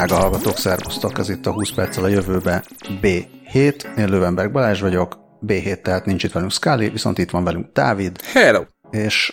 Drága hallgatók, szervusztok! Ez itt a 20 perccel a jövőbe B7. Én Lövenberg Balázs vagyok. B7, tehát nincs itt velünk Scully, viszont itt van velünk Dávid. Hello! És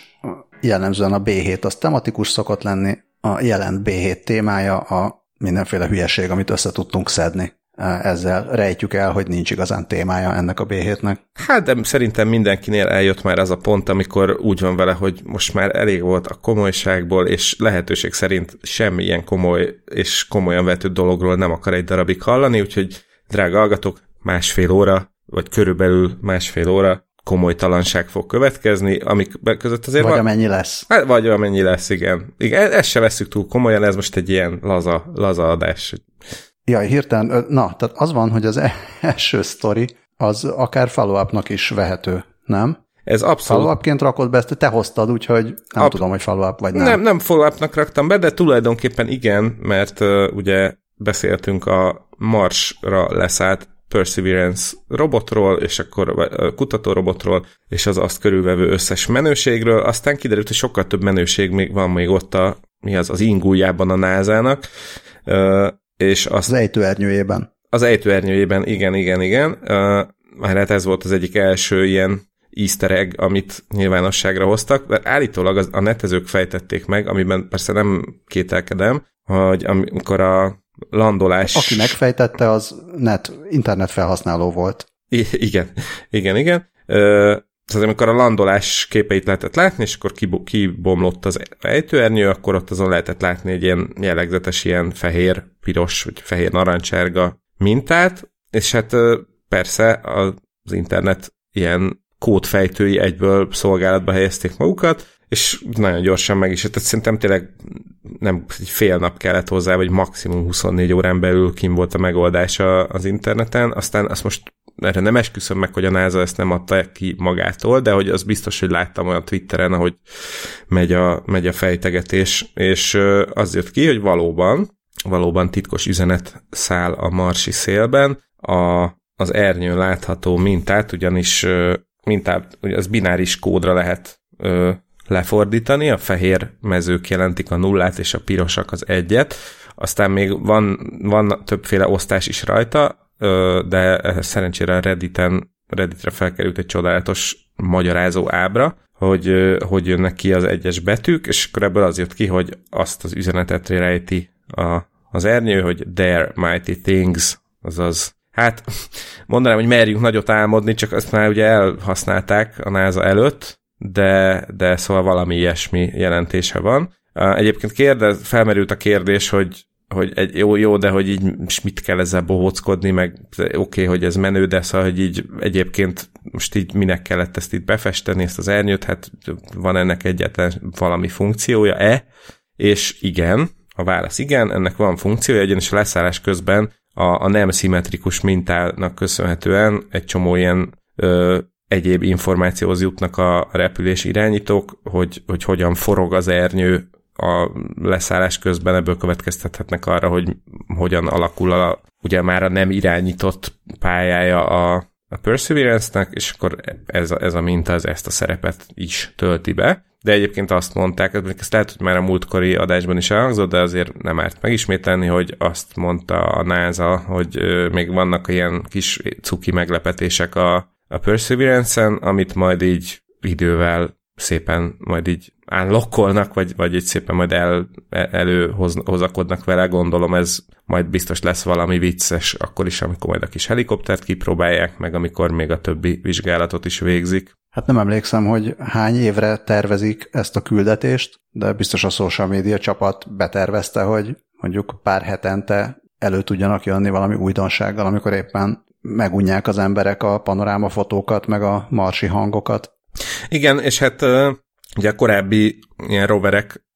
jellemzően a B7 az tematikus szokott lenni. A jelent B7 témája a mindenféle hülyeség, amit össze tudtunk szedni ezzel rejtjük el, hogy nincs igazán témája ennek a B7-nek. Hát de szerintem mindenkinél eljött már az a pont, amikor úgy van vele, hogy most már elég volt a komolyságból, és lehetőség szerint semmilyen komoly és komolyan vető dologról nem akar egy darabig hallani, úgyhogy drága hallgatók, másfél óra, vagy körülbelül másfél óra komolytalanság fog következni, amik között azért Vagy van... amennyi lesz. Hát, vagy amennyi lesz, igen. igen. Ezt se veszük túl komolyan, ez most egy ilyen laza, laza adás. Ja, hirtelen, na, tehát az van, hogy az e- első sztori az akár follow is vehető, nem? Ez abszolút... Follow-upként rakod be, ezt te hoztad, úgyhogy nem Ab... tudom, hogy follow-up vagy nem. Nem, nem follow raktam be, de tulajdonképpen igen, mert uh, ugye beszéltünk a Marsra leszállt Perseverance robotról, és akkor kutatórobotról, és az azt körülvevő összes menőségről, aztán kiderült, hogy sokkal több menőség még van még ott a, mi az, az ingújában a uh, és azt, az ejtőernyőjében. Az ejtőernyőjében, igen, igen, igen. Uh, hát ez volt az egyik első ilyen easter egg, amit nyilvánosságra hoztak, de állítólag az, a netezők fejtették meg, amiben persze nem kételkedem, hogy amikor a landolás... Aki megfejtette, az net, internet felhasználó volt. I- igen, igen, igen. Uh, tehát amikor a landolás képeit lehetett látni, és akkor kibomlott az ejtőernyő, akkor ott azon lehetett látni egy ilyen jellegzetes, ilyen fehér, piros, vagy fehér narancsárga mintát, és hát persze az internet ilyen kódfejtői egyből szolgálatba helyezték magukat, és nagyon gyorsan meg is, tehát szerintem tényleg nem egy fél nap kellett hozzá, vagy maximum 24 órán belül kim volt a megoldás az interneten, aztán azt most erre nem esküszöm meg, hogy a NASA ezt nem adta ki magától, de hogy az biztos, hogy láttam olyan Twitteren, ahogy megy a, megy a fejtegetés, és az jött ki, hogy valóban, valóban titkos üzenet száll a marsi szélben, a, az ernyőn látható mintát, ugyanis mintát, az bináris kódra lehet ö, lefordítani, a fehér mezők jelentik a nullát, és a pirosak az egyet, aztán még van, van többféle osztás is rajta, de szerencsére Redditen, Redditre felkerült egy csodálatos magyarázó ábra, hogy hogy jönnek ki az egyes betűk, és akkor ebből az jött ki, hogy azt az üzenetet rejti a, az ernyő, hogy there mighty things, azaz hát mondanám, hogy merjünk nagyot álmodni, csak azt már ugye elhasználták a NASA előtt, de, de szóval valami ilyesmi jelentése van. Egyébként kérdez, felmerült a kérdés, hogy hogy egy, jó, jó, de hogy így mit kell ezzel bohóckodni, meg oké, okay, hogy ez menő, de szóval, hogy így egyébként most így minek kellett ezt itt befesteni, ezt az ernyőt, hát van ennek egyetlen valami funkciója-e? És igen, a válasz igen, ennek van funkciója, ugyanis a leszállás közben a, a nem szimmetrikus mintának köszönhetően egy csomó ilyen ö, egyéb információhoz jutnak a repülés irányítók, hogy, hogy hogyan forog az ernyő a leszállás közben ebből következtethetnek arra, hogy hogyan alakul a, ugye már a nem irányított pályája a, a Perseverance-nek, és akkor ez a, ez a minta ez ezt a szerepet is tölti be. De egyébként azt mondták, ezt lehet, hogy már a múltkori adásban is elhangzott, de azért nem árt megismételni, hogy azt mondta a NASA, hogy még vannak ilyen kis cuki meglepetések a, a Perseverance-en, amit majd így idővel szépen majd így unlockolnak, vagy, vagy így szépen majd el, előhozakodnak vele, gondolom ez majd biztos lesz valami vicces, akkor is, amikor majd a kis helikoptert kipróbálják, meg amikor még a többi vizsgálatot is végzik. Hát nem emlékszem, hogy hány évre tervezik ezt a küldetést, de biztos a social media csapat betervezte, hogy mondjuk pár hetente elő tudjanak jönni valami újdonsággal, amikor éppen megunják az emberek a panorámafotókat, meg a marsi hangokat. Igen, és hát ugye a korábbi ilyen roverek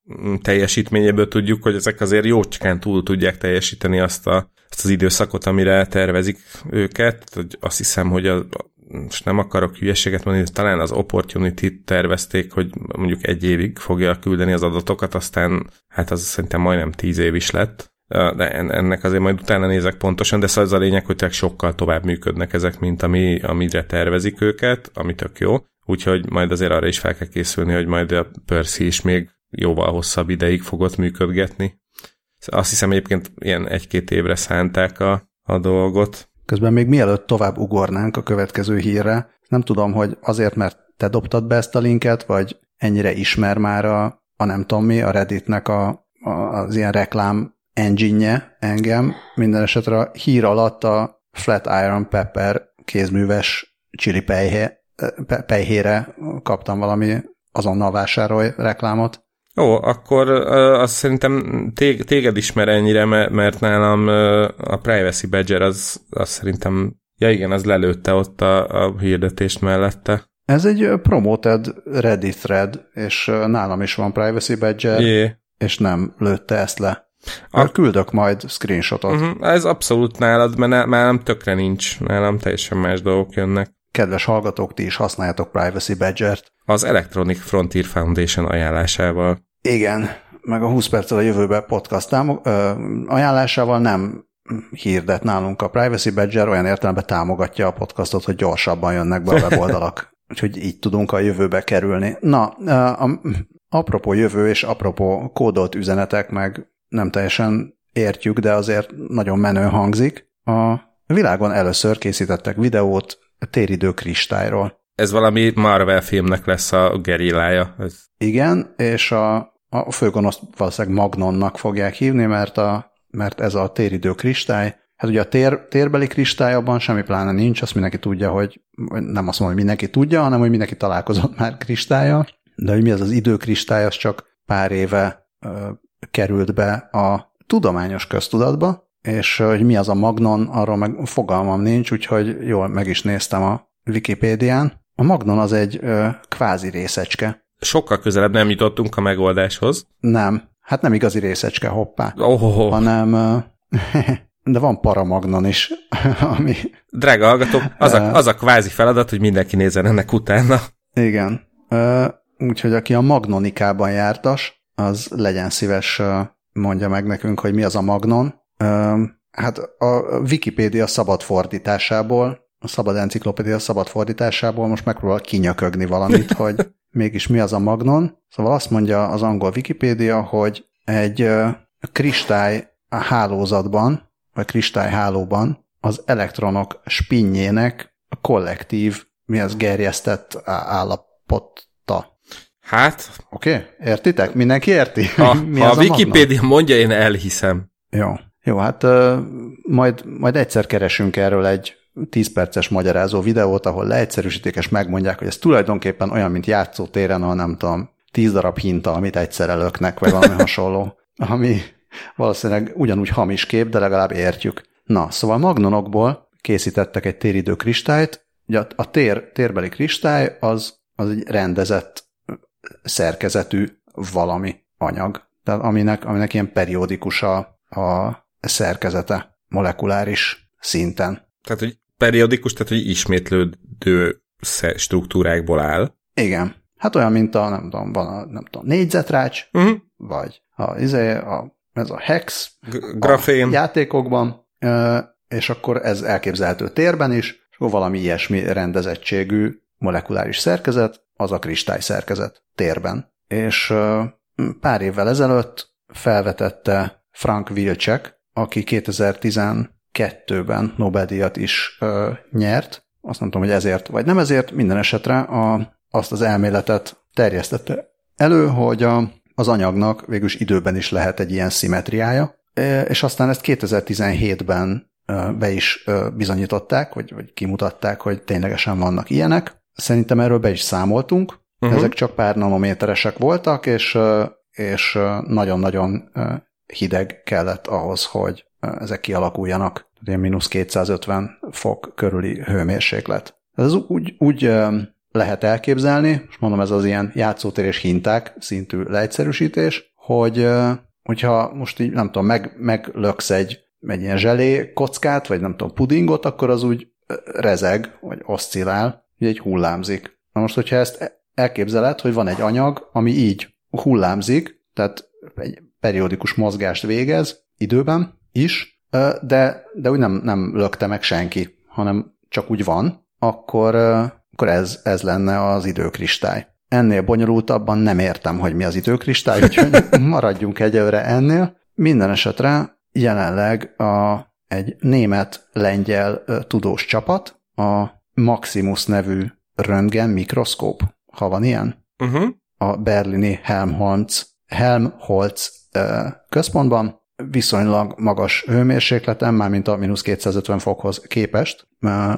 teljesítményéből tudjuk, hogy ezek azért jócskán túl tudják teljesíteni azt, a, azt az időszakot, amire tervezik őket. Azt hiszem, hogy a, most nem akarok hülyeséget mondani, talán az Opportunity-t tervezték, hogy mondjuk egy évig fogja küldeni az adatokat, aztán hát az szerintem majdnem tíz év is lett de ennek azért majd utána nézek pontosan, de szóval az a lényeg, hogy sokkal tovább működnek ezek, mint ami, amire tervezik őket, ami tök jó. Úgyhogy majd azért arra is fel kell készülni, hogy majd a Percy is még jóval hosszabb ideig fogott működgetni. Azt hiszem egyébként ilyen egy-két évre szánták a, a dolgot. Közben még mielőtt tovább ugornánk a következő hírre, nem tudom, hogy azért, mert te dobtad be ezt a linket, vagy ennyire ismer már a, a nem tudom mi, a Redditnek a, a, az ilyen reklám engine engem. Minden esetre a hír alatt a Flatiron Pepper kézműves chili pejhe, pejhére kaptam valami azonnal vásárolj reklámot. Ó, akkor azt szerintem tég, téged ismer ennyire, mert nálam a Privacy Badger az, az szerintem, ja igen, az lelőtte ott a, a hirdetést mellette. Ez egy promoted Reddit thread, és nálam is van Privacy Badger, Jé. és nem lőtte ezt le. A... Küldök majd screenshotot. Uh-huh, ez abszolút nálad, mert nálam tökre nincs, nálam teljesen más dolgok jönnek. Kedves hallgatók, ti is használjátok Privacy Badger-t. Az Electronic Frontier Foundation ajánlásával. Igen, meg a 20 perccel a jövőbe podcast támog- ö, ajánlásával nem hirdet nálunk a Privacy Badger, olyan értelemben támogatja a podcastot, hogy gyorsabban jönnek be a weboldalak. Úgyhogy így tudunk a jövőbe kerülni. Na, a, a, apropó jövő és apropó kódolt üzenetek, meg nem teljesen értjük, de azért nagyon menő hangzik. A világon először készítettek videót téridő kristályról. Ez valami Marvel filmnek lesz a gerillája. Ez... Igen, és a, a főgonoszt valószínűleg Magnonnak fogják hívni, mert, a, mert ez a téridő kristály, hát ugye a tér, térbeli kristály abban semmi pláne nincs, azt mindenki tudja, hogy nem azt mondom, hogy mindenki tudja, hanem hogy mindenki találkozott már kristálya, de hogy mi az az időkristály, az csak pár éve ö, került be a tudományos köztudatba, és hogy mi az a Magnon, arról meg fogalmam nincs, úgyhogy jól meg is néztem a Wikipédián. A Magnon az egy ö, kvázi részecske. Sokkal közelebb nem jutottunk a megoldáshoz. Nem, hát nem igazi részecske, hoppá. Oh, oh, oh. Hanem, ö, de van paramagnon is, ami... Drága hallgatók, az a, az a kvázi feladat, hogy mindenki nézzen ennek utána. Igen. Úgyhogy aki a magnonikában jártas, az legyen szíves mondja meg nekünk, hogy mi az a magnon. Hát a Wikipédia szabad fordításából, a szabad enciklopédia szabad fordításából most megpróbál kinyökögni valamit, hogy mégis mi az a magnon. Szóval azt mondja az angol Wikipédia, hogy egy kristály hálózatban, vagy kristályhálóban az elektronok spinjének a kollektív, mi az gerjesztett állapotta. Hát... Oké, okay. értitek? Mindenki érti? Ha, mi ha a Wikipédia a mondja, én elhiszem. Jó. Jó, hát majd, majd egyszer keresünk erről egy 10 perces magyarázó videót, ahol leegyszerűsítik és megmondják, hogy ez tulajdonképpen olyan, mint játszótéren, ha nem tudom, 10 darab hinta, amit egyszer elöknek, vagy valami hasonló, ami valószínűleg ugyanúgy hamis kép, de legalább értjük. Na, szóval magnonokból készítettek egy téridő kristályt, ugye a tér, térbeli kristály az, az egy rendezett szerkezetű valami anyag, tehát aminek, aminek ilyen periódikus a, a szerkezete molekuláris szinten. Tehát, hogy periódikus, tehát, hogy ismétlődő struktúrákból áll. Igen. Hát olyan, mint a, nem tudom, van a, nem tudom, négyzetrács, uh-huh. vagy a, izé, a, ez a hex grafén a játékokban, és akkor ez elképzelhető térben is, és valami ilyesmi rendezettségű molekuláris szerkezet, az a kristály szerkezet térben. És pár évvel ezelőtt felvetette Frank Wilczek, aki 2012-ben Nobel-díjat is ö, nyert. Azt nem tudom, hogy ezért vagy nem ezért, minden esetre a, azt az elméletet terjesztette elő, hogy a, az anyagnak végülis időben is lehet egy ilyen szimetriája, és aztán ezt 2017-ben be is bizonyították, vagy, vagy kimutatták, hogy ténylegesen vannak ilyenek. Szerintem erről be is számoltunk. Uh-huh. Ezek csak pár nanométeresek voltak, és, és nagyon-nagyon hideg kellett ahhoz, hogy ezek kialakuljanak. Ilyen mínusz 250 fok körüli hőmérséklet. Ez úgy, úgy lehet elképzelni, és mondom, ez az ilyen játszótér és hinták szintű leegyszerűsítés, hogy hogyha most így, nem tudom, meg, meglöksz egy, egy ilyen zselé kockát, vagy nem tudom, pudingot, akkor az úgy rezeg, vagy oszcillál, így egy hullámzik. Na most, hogyha ezt elképzeled, hogy van egy anyag, ami így hullámzik, tehát egy periódikus mozgást végez időben is, de, de úgy nem, nem lökte meg senki, hanem csak úgy van, akkor, akkor ez, ez lenne az időkristály. Ennél bonyolultabban nem értem, hogy mi az időkristály, úgyhogy maradjunk egyelőre ennél. Minden esetre jelenleg a, egy német-lengyel tudós csapat a Maximus nevű röntgen mikroszkóp, ha van ilyen, uh-huh. a berlini Helmholtz, Helmholtz központban, viszonylag magas hőmérsékleten, mármint a mínusz 250 fokhoz képest,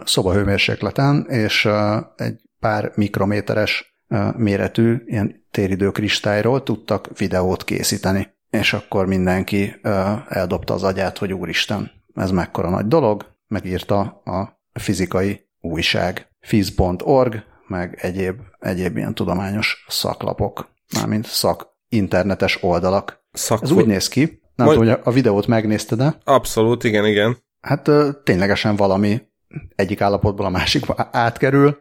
szobahőmérsékleten, és egy pár mikrométeres méretű ilyen téridő kristályról tudtak videót készíteni. És akkor mindenki eldobta az agyát, hogy úristen, ez mekkora nagy dolog, megírta a fizikai újság fiz.org, meg egyéb, egyéb ilyen tudományos szaklapok, mármint szak internetes oldalak. Szak... Ez úgy néz ki, nem Majd... tudom, hogy a videót megnézted de Abszolút, igen, igen. Hát ténylegesen valami egyik állapotból a másikba átkerül.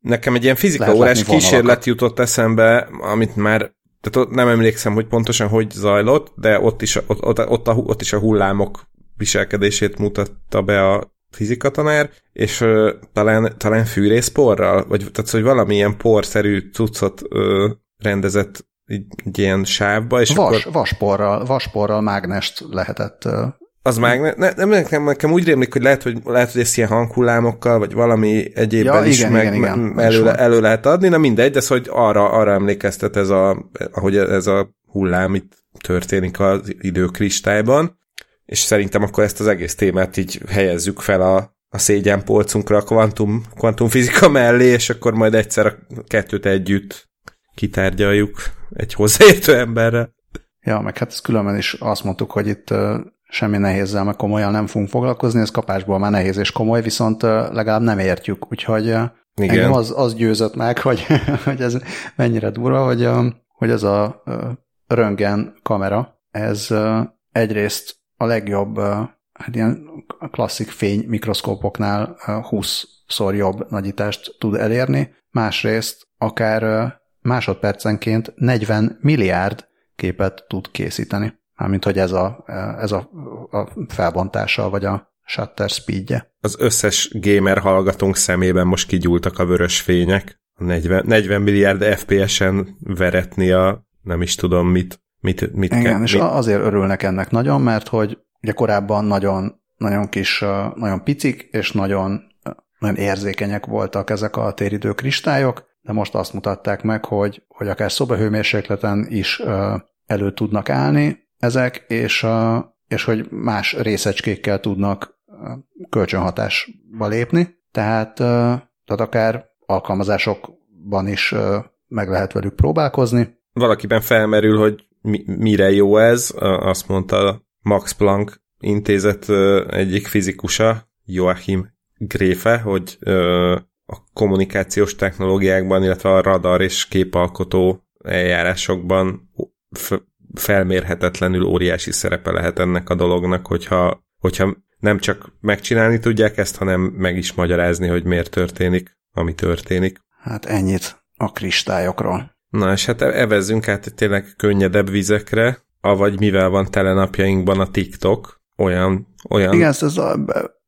Nekem egy ilyen fizika órás kísérlet jutott eszembe, amit már tehát ott nem emlékszem, hogy pontosan hogy zajlott, de ott is, ott, ott, ott, a, ott is a hullámok viselkedését mutatta be a fizikatanár, és ö, talán, talán fűrészporral, vagy tehát, hogy valamilyen porszerű cuccot ö, rendezett egy, egy ilyen sávba, és Vas, akkor... Vasporral, vasporral mágnest lehetett az már ne, ne, nem, nekem, nekem úgy rémlik, hogy lehet, hogy lehet, hogy ezt ilyen hanghullámokkkal, vagy valami egyébben ja, is igen, meg, igen, igen. Elő, elő, lehet adni, na mindegy, de hogy arra, arra emlékeztet ez a, ahogy ez a hullám itt történik az időkristályban, és szerintem akkor ezt az egész témát így helyezzük fel a, a szégyenpolcunkra a kvantum, kvantumfizika mellé, és akkor majd egyszer a kettőt együtt kitárgyaljuk egy hozzáértő emberre. Ja, meg hát különben is azt mondtuk, hogy itt semmi nehézzel, meg komolyan nem fogunk foglalkozni, ez kapásból már nehéz és komoly, viszont legalább nem értjük, úgyhogy Igen. engem az, az győzött meg, hogy, hogy ez mennyire durva, hogy, hogy ez a röntgen kamera, ez egyrészt a legjobb, hát ilyen klasszik fény mikroszkópoknál 20-szor jobb nagyítást tud elérni, másrészt akár másodpercenként 40 milliárd képet tud készíteni. Mármint, hogy ez a, ez a, a felbontása, vagy a shutter speedje. Az összes gamer hallgatónk szemében most kigyúltak a vörös fények. 40, 40 milliárd FPS-en veretni a nem is tudom mit. mit, mit Igen, kell, és mit... azért örülnek ennek nagyon, mert hogy ugye korábban nagyon, nagyon kis, nagyon picik, és nagyon, nagyon érzékenyek voltak ezek a téridő kristályok, de most azt mutatták meg, hogy, hogy akár szobahőmérsékleten is elő tudnak állni, ezek, és, és hogy más részecskékkel tudnak kölcsönhatásba lépni, tehát, tehát akár alkalmazásokban is meg lehet velük próbálkozni. Valakiben felmerül, hogy mi, mire jó ez, azt mondta Max Planck intézet egyik fizikusa, Joachim Gréfe, hogy a kommunikációs technológiákban, illetve a radar és képalkotó eljárásokban felmérhetetlenül óriási szerepe lehet ennek a dolognak, hogyha, hogyha nem csak megcsinálni tudják ezt, hanem meg is magyarázni, hogy miért történik, ami történik. Hát ennyit a kristályokról. Na, és hát evezzünk át tényleg könnyedebb vizekre, avagy mivel van tele napjainkban a TikTok, olyan... olyan... Igen, ez a,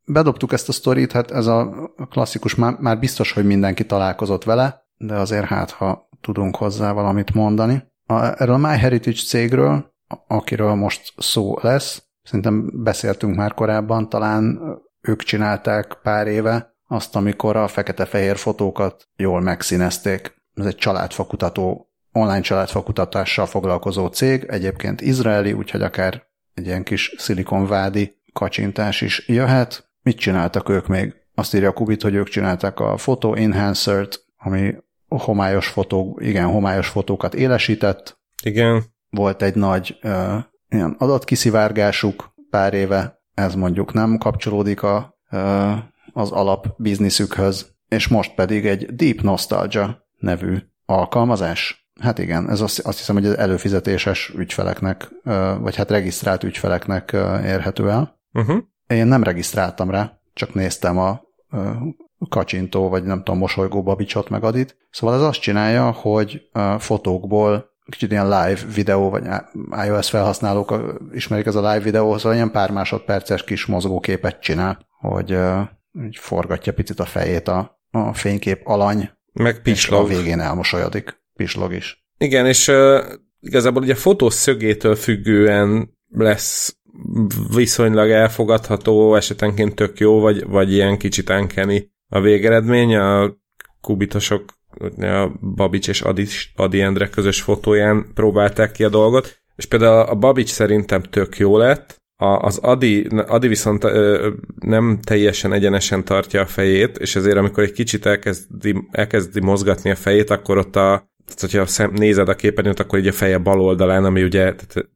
bedobtuk ezt a sztorit, hát ez a klasszikus, már, már biztos, hogy mindenki találkozott vele, de azért hát, ha tudunk hozzá valamit mondani. A, erről a MyHeritage cégről, akiről most szó lesz, szerintem beszéltünk már korábban, talán ők csinálták pár éve azt, amikor a fekete-fehér fotókat jól megszínezték. Ez egy családfakutató, online családfakutatással foglalkozó cég, egyébként izraeli, úgyhogy akár egy ilyen kis szilikonvádi kacsintás is jöhet. Mit csináltak ők még? Azt írja a Kubit, hogy ők csinálták a Photo Enhancer-t, ami homályos fotók, igen, homályos fotókat élesített. Igen. Volt egy nagy uh, ilyen adatkiszivágásuk pár éve, ez mondjuk nem kapcsolódik a, uh, az alap bizniszükhöz, és most pedig egy Deep Nostalgia nevű alkalmazás. Hát igen, ez azt, azt hiszem, hogy az előfizetéses ügyfeleknek, vagy hát regisztrált ügyfeleknek érhető el. Uh-huh. Én nem regisztráltam rá, csak néztem a kacsintó, vagy nem tudom, mosolygó babicsot meg adit. Szóval ez azt csinálja, hogy a fotókból kicsit ilyen live videó, vagy iOS felhasználók ismerik ez a live videó, szóval ilyen pár másodperces kis mozgóképet csinál, hogy uh, forgatja picit a fejét a, a fénykép alany, meg pislog. És a végén elmosolyodik. Pislog is. Igen, és uh, igazából ugye a fotó szögétől függően lesz viszonylag elfogadható, esetenként tök jó, vagy, vagy ilyen kicsit enkeni a végeredmény. A kubitosok a Babics és Adi, Adi Endre közös fotóján próbálták ki a dolgot, és például a Babics szerintem tök jó lett, a, az Adi, Adi viszont ö, nem teljesen egyenesen tartja a fejét, és ezért amikor egy kicsit elkezdi, elkezdi mozgatni a fejét, akkor ott a tehát, hogyha szem, nézed a képernyőt, akkor így a feje bal oldalán, ami ugye tehát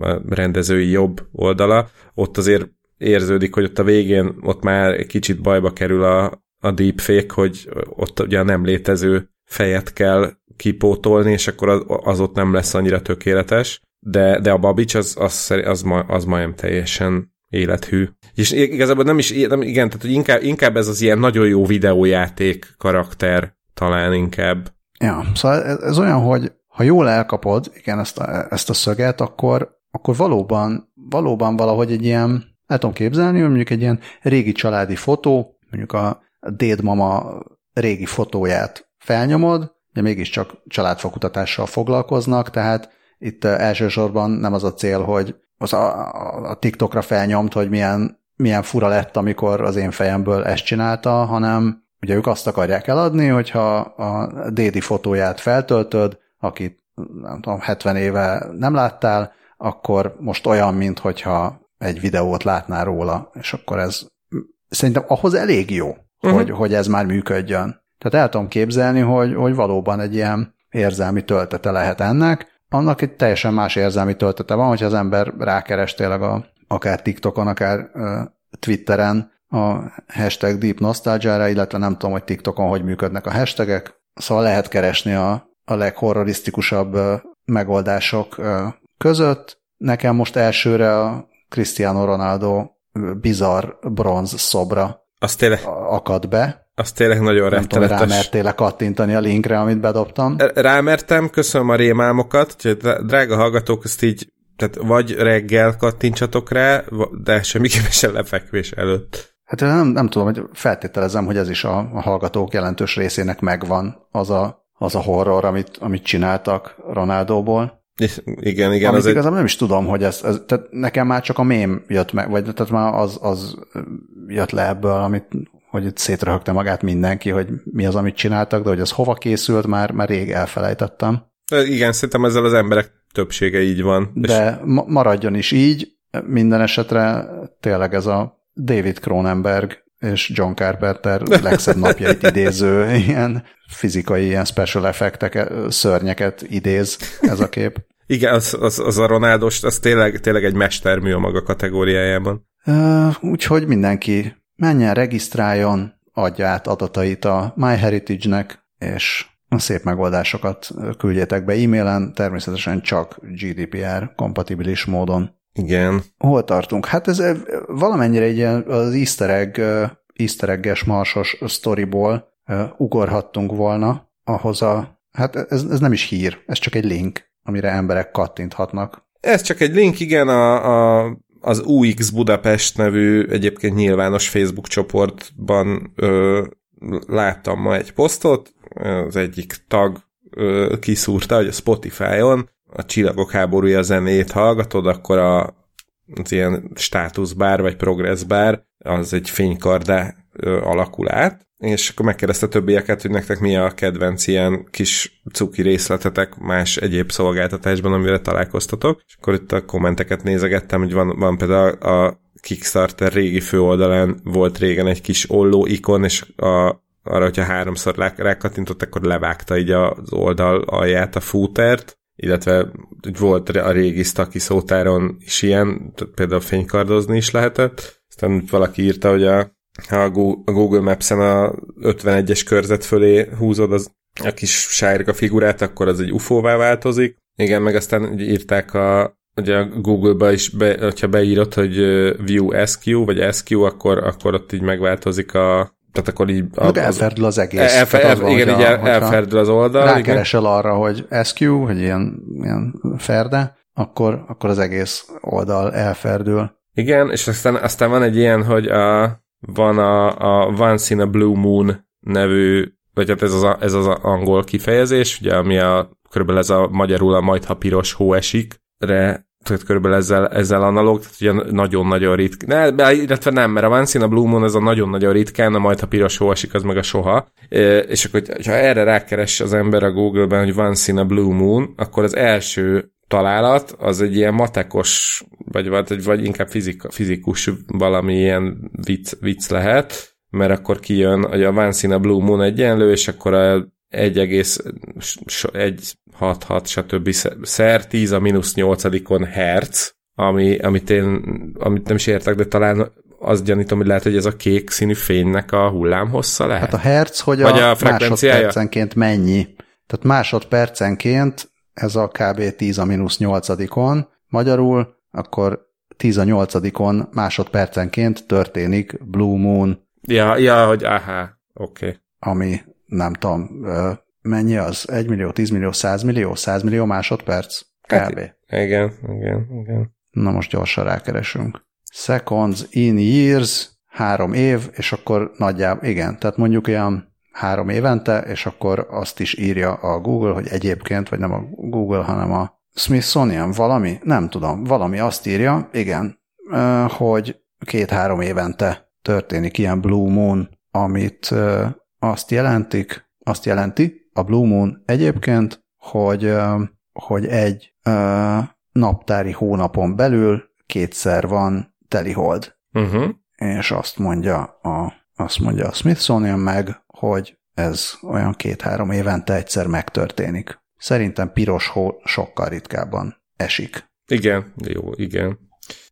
a rendezői jobb oldala, ott azért érződik, hogy ott a végén ott már kicsit bajba kerül a, a deepfake, hogy ott ugye a nem létező fejet kell kipótolni, és akkor az, az ott nem lesz annyira tökéletes, de, de a Babics az, az, az, az, az majdnem teljesen élethű. És igazából nem is, nem, igen, tehát hogy inkább, inkább ez az ilyen nagyon jó videójáték karakter talán inkább. Ja, szóval ez, ez olyan, hogy ha jól elkapod, igen, ezt a, ezt a szöget, akkor, akkor valóban, valóban valahogy egy ilyen, el tudom képzelni, hogy mondjuk egy ilyen régi családi fotó, mondjuk a dédmama régi fotóját felnyomod, de mégiscsak családfokutatással foglalkoznak, tehát itt elsősorban nem az a cél, hogy az a, a TikTokra felnyomt, hogy milyen, milyen fura lett, amikor az én fejemből ezt csinálta, hanem ugye ők azt akarják eladni, hogyha a Dédi fotóját feltöltöd, akit nem tudom, 70 éve nem láttál, akkor most olyan, mint hogyha egy videót látnál róla, és akkor ez szerintem ahhoz elég jó, uh-huh. hogy, hogy ez már működjön. Tehát el tudom képzelni, hogy, hogy valóban egy ilyen érzelmi töltete lehet ennek, annak egy teljesen más érzelmi töltete van, hogyha az ember rákeres tényleg a, akár TikTokon, akár uh, Twitteren a hashtag Deep Nostalgia-ra, illetve nem tudom, hogy TikTokon hogy működnek a hashtagek, szóval lehet keresni a, a leghorrorisztikusabb megoldások között. Nekem most elsőre a Cristiano Ronaldo bizarr bronz szobra az tényleg, akad be. Az tényleg nagyon Nem tudom, rámertél kattintani a linkre, amit bedobtam. Rámertem, köszönöm a rémálmokat, úgyhogy drága hallgatók, ezt így tehát vagy reggel kattintsatok rá, de semmiképpen sem lefekvés előtt. Hát nem, nem tudom, hogy feltételezem, hogy ez is a, a hallgatók jelentős részének megvan, az a, az a horror, amit, amit csináltak Ronaldóból. Igen, igen. Amit az igazából egy... nem is tudom, hogy ez, ez, tehát nekem már csak a mém jött meg, vagy tehát már az, az jött le ebből, amit, hogy itt szétröhögte magát mindenki, hogy mi az, amit csináltak, de hogy ez hova készült, már, már rég elfelejtettem. Igen, szerintem ezzel az emberek többsége így van. De és... maradjon is így, minden esetre tényleg ez a David Cronenberg és John Carpenter legszebb napjait idéző ilyen fizikai, ilyen special effekteket, szörnyeket idéz ez a kép. Igen, az, az, az a Ronaldos, az tényleg, tényleg egy mestermű a maga kategóriájában. Uh, úgyhogy mindenki menjen, regisztráljon, adja át adatait a MyHeritage-nek, és a szép megoldásokat küldjétek be e-mailen, természetesen csak GDPR kompatibilis módon. Igen. Hol tartunk? Hát ez valamennyire egy ilyen az easter egg, easter egg marsos sztoriból ugorhattunk volna ahhoz a, hát ez, ez nem is hír, ez csak egy link, amire emberek kattinthatnak. Ez csak egy link, igen, a, a az UX Budapest nevű egyébként nyilvános Facebook csoportban ö, láttam ma egy posztot, az egyik tag ö, kiszúrta, hogy a Spotify-on a Csillagok háborúja zenét hallgatod, akkor a, az ilyen státuszbár vagy progresszbár az egy fénykardá alakul át, és akkor megkérdezte a többieket, hogy nektek mi a kedvenc ilyen kis cuki részletetek más egyéb szolgáltatásban, amire találkoztatok, és akkor itt a kommenteket nézegettem, hogy van, van például a Kickstarter régi főoldalán volt régen egy kis olló ikon, és a, arra, hogyha háromszor rákattintott, akkor levágta így az oldal alját a fútert, illetve volt a régi Staki szótáron is ilyen, például fénykardozni is lehetett. Aztán valaki írta, hogy a a Google Maps-en a 51-es körzet fölé húzod az a kis sárga figurát, akkor az egy UFO-vá változik. Igen, meg aztán írták a, ugye a Google-ba is, be, hogyha beírod, hogy View SQ, vagy SQ, akkor, akkor ott így megváltozik a tehát akkor így... A, az, elferdül az egész. Elfe, el, van, igen, így el, elferdül az oldal. Rákeresel igen. arra, hogy SQ, hogy ilyen, ilyen ferde, akkor, akkor az egész oldal elferdül. Igen, és aztán, aztán van egy ilyen, hogy a, van a, a Once in a Blue Moon nevű, vagy hát ez az, a, ez az a angol kifejezés, ugye, ami a, körülbelül ez a magyarul a majd, ha piros hó esik, re tehát körülbelül ezzel, ezzel analóg, tehát ugye nagyon-nagyon ritkán, ne, illetve nem, mert a Once in a Blue Moon ez a nagyon-nagyon ritkán, a majd ha piros hóasik, az meg a soha. És akkor, ha erre rákeres az ember a Google-ben, hogy Once in a Blue Moon, akkor az első találat, az egy ilyen matekos, vagy, vagy, vagy inkább fizik, fizikus valami ilyen vicc, vicc lehet, mert akkor kijön, hogy a Once in a Blue Moon egyenlő, és akkor a 1,166 stb. szer 10 a mínusz 8 hertz, ami, amit én amit nem is értek, de talán azt gyanítom, hogy lehet, hogy ez a kék színű fénynek a hullámhossza lehet. Hát a hertz, hogy Vagy a, a másodpercenként mennyi. Tehát másodpercenként ez a kb. 10 a mínusz 8 magyarul, akkor 10 a 8 másodpercenként történik Blue Moon. Ja, ja hogy aha, oké. Okay. Ami nem tudom, mennyi az? 1 millió, 10 millió, 100 millió, 100 millió másodperc? Hát kb. Hát, igen, igen, igen. Na most gyorsan rákeresünk. Seconds in years, három év, és akkor nagyjából, igen, tehát mondjuk olyan három évente, és akkor azt is írja a Google, hogy egyébként, vagy nem a Google, hanem a Smithsonian, valami, nem tudom, valami azt írja, igen, hogy két-három évente történik ilyen Blue Moon, amit azt jelentik, azt jelenti a Blue Moon egyébként, hogy, hogy egy naptári hónapon belül kétszer van telihold. Uh-huh. És azt mondja a, azt mondja a Smithsonian meg, hogy ez olyan két-három évente egyszer megtörténik. Szerintem piros hó sokkal ritkábban esik. Igen, jó, igen.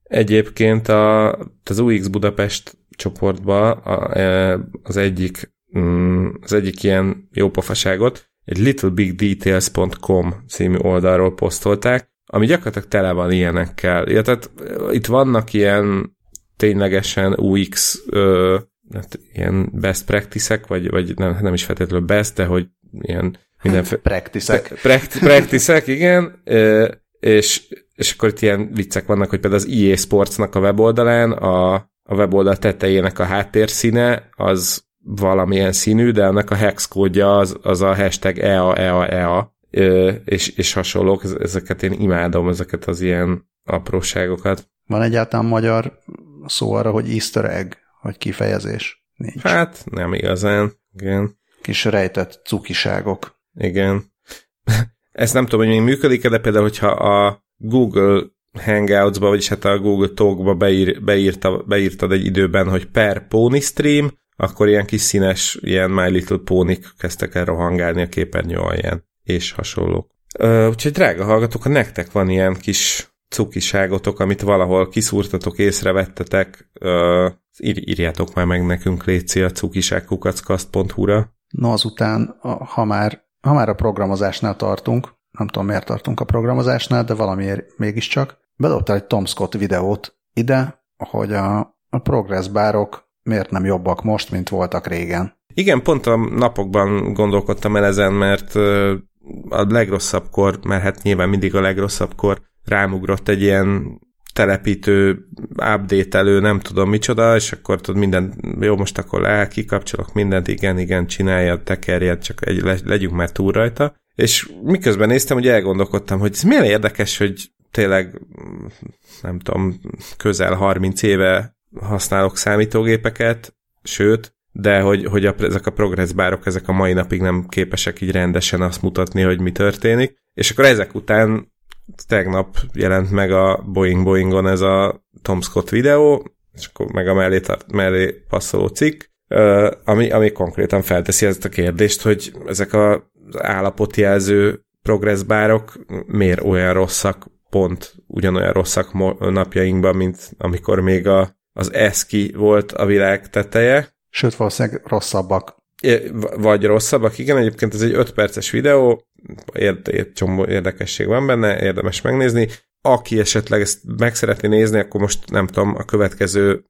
Egyébként a, az UX Budapest csoportba a, az egyik Mm, az egyik ilyen jópofaságot egy littlebigdetails.com című oldalról posztolták, ami gyakorlatilag tele van ilyenekkel. Ja, tehát itt vannak ilyen ténylegesen UX ö, hát ilyen best practice-ek, vagy, vagy nem, nem is feltétlenül best, de hogy ilyen mindenféle... Practice-ek. Practice-ek, igen. Ö, és, és akkor itt ilyen viccek vannak, hogy például az EA Sportsnak a weboldalán a, a weboldal tetejének a háttérszíne az valamilyen színű, de ennek a hex kódja az, az a hashtag EA, EA, EA, és, és hasonlók, ezeket én imádom, ezeket az ilyen apróságokat. Van egyáltalán magyar szó arra, hogy easter egg, vagy kifejezés? Nincs. Hát, nem igazán, igen. Kis rejtett cukiságok. Igen. Ezt nem tudom, hogy még működik de például, hogyha a Google Hangouts-ba, vagyis hát a Google Talk-ba beír, beírta, beírtad egy időben, hogy per pony stream, akkor ilyen kis színes, ilyen My Little pony kezdtek el rohangálni a képernyő alján, és hasonlók. Úgyhogy drága hallgatók, ha nektek van ilyen kis cukiságotok, amit valahol kiszúrtatok, észrevettetek, ö, ír, írjátok már meg nekünk, Léci, a cukiságkukackast.hu-ra. No, azután, ha már, ha már a programozásnál tartunk, nem tudom miért tartunk a programozásnál, de valamiért mégiscsak, bedobtál egy Tom Scott videót ide, hogy a, a progress bárok miért nem jobbak most, mint voltak régen. Igen, pont a napokban gondolkodtam el ezen, mert a legrosszabbkor, mert hát nyilván mindig a legrosszabbkor rámugrott egy ilyen telepítő, update-elő, nem tudom micsoda, és akkor tudod minden, jó, most akkor le, kikapcsolok mindent, igen, igen, csinálja, tekerjed, csak egy, le, legyünk már túl rajta. És miközben néztem, hogy elgondolkodtam, hogy ez milyen érdekes, hogy tényleg, nem tudom, közel 30 éve használok számítógépeket, sőt, de hogy, hogy a, ezek a progress bárok ezek a mai napig nem képesek így rendesen azt mutatni, hogy mi történik. És akkor ezek után tegnap jelent meg a Boeing Boeingon ez a Tom Scott videó, és akkor meg a mellé, tart, mellé passzoló cikk, ami, ami konkrétan felteszi ezt a kérdést, hogy ezek az állapotjelző progress bárok miért olyan rosszak, pont ugyanolyan rosszak napjainkban, mint amikor még a az ESCI volt a világ teteje. Sőt, valószínűleg rosszabbak. Vagy rosszabbak, igen, egyébként ez egy 5 perces videó, érde, csomó érdekesség van benne, érdemes megnézni. Aki esetleg ezt meg szeretné nézni, akkor most nem tudom, a következő...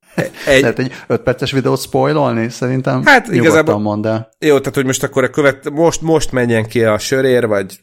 Egy... Lehet egy 5 perces videót spoilolni? Szerintem hát igazából mondd el. Jó, tehát hogy most akkor a követ, most, most menjen ki a sörér, vagy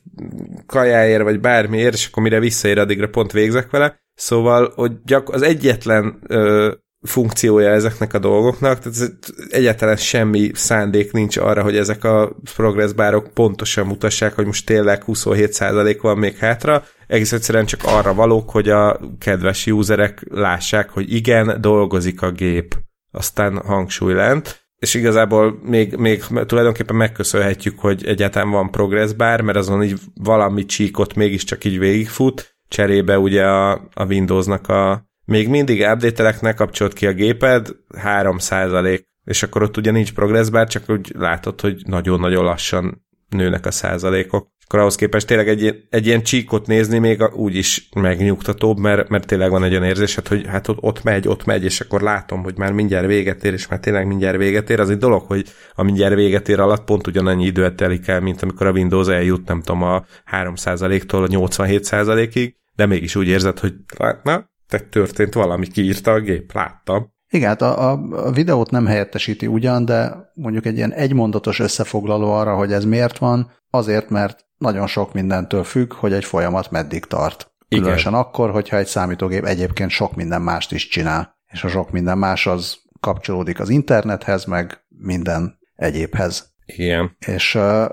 kajáért, vagy bármiért, és akkor mire visszaér, addigra pont végzek vele. Szóval, hogy gyak, az egyetlen ö, funkciója ezeknek a dolgoknak, tehát egyáltalán semmi szándék nincs arra, hogy ezek a progresszbárok pontosan mutassák, hogy most tényleg 27% van még hátra, egész egyszerűen csak arra valók, hogy a kedves userek lássák, hogy igen, dolgozik a gép. Aztán hangsúly lent, és igazából még, még tulajdonképpen megköszönhetjük, hogy egyáltalán van progresszbár, mert azon így valami csíkot mégiscsak így végigfut, cserébe ugye a, a Windowsnak a még mindig update kapcsolt ki a géped, 3% és akkor ott ugye nincs progresszbár, csak úgy látod, hogy nagyon-nagyon lassan nőnek a százalékok. Akkor ahhoz képest tényleg egy, egy ilyen csíkot nézni még úgy is megnyugtatóbb, mert, mert tényleg van egy olyan érzésed, hogy hát ott, ott megy, ott megy, és akkor látom, hogy már mindjárt véget ér, és már tényleg mindjárt véget ér. Az egy dolog, hogy a mindjárt véget ér alatt pont ugyanannyi idő telik el, mint amikor a Windows eljut, nem tudom, a 3%-tól a 87%-ig, de mégis úgy érzed, hogy na, te történt valami, kiírta a gép, láttam. Igen, hát a, a, a videót nem helyettesíti ugyan, de mondjuk egy ilyen egymondatos összefoglaló arra, hogy ez miért van, azért, mert nagyon sok mindentől függ, hogy egy folyamat meddig tart. Különösen Igen. akkor, hogyha egy számítógép egyébként sok minden mást is csinál, és a sok minden más az kapcsolódik az internethez, meg minden egyébhez. Igen. És uh,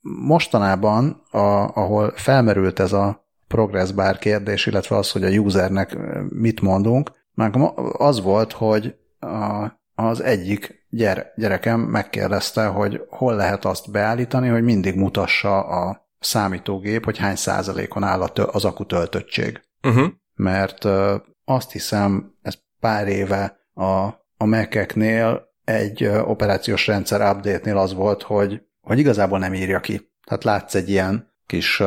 mostanában, a, ahol felmerült ez a progress bar kérdés, illetve az, hogy a usernek mit mondunk, már az volt, hogy a, az egyik gyere, gyerekem megkérdezte, hogy hol lehet azt beállítani, hogy mindig mutassa a számítógép, hogy hány százalékon áll az akutöltöttség. Uh-huh. Mert azt hiszem, ez pár éve a, a Mac-eknél egy operációs rendszer update-nél az volt, hogy, hogy igazából nem írja ki. Tehát látsz egy ilyen kis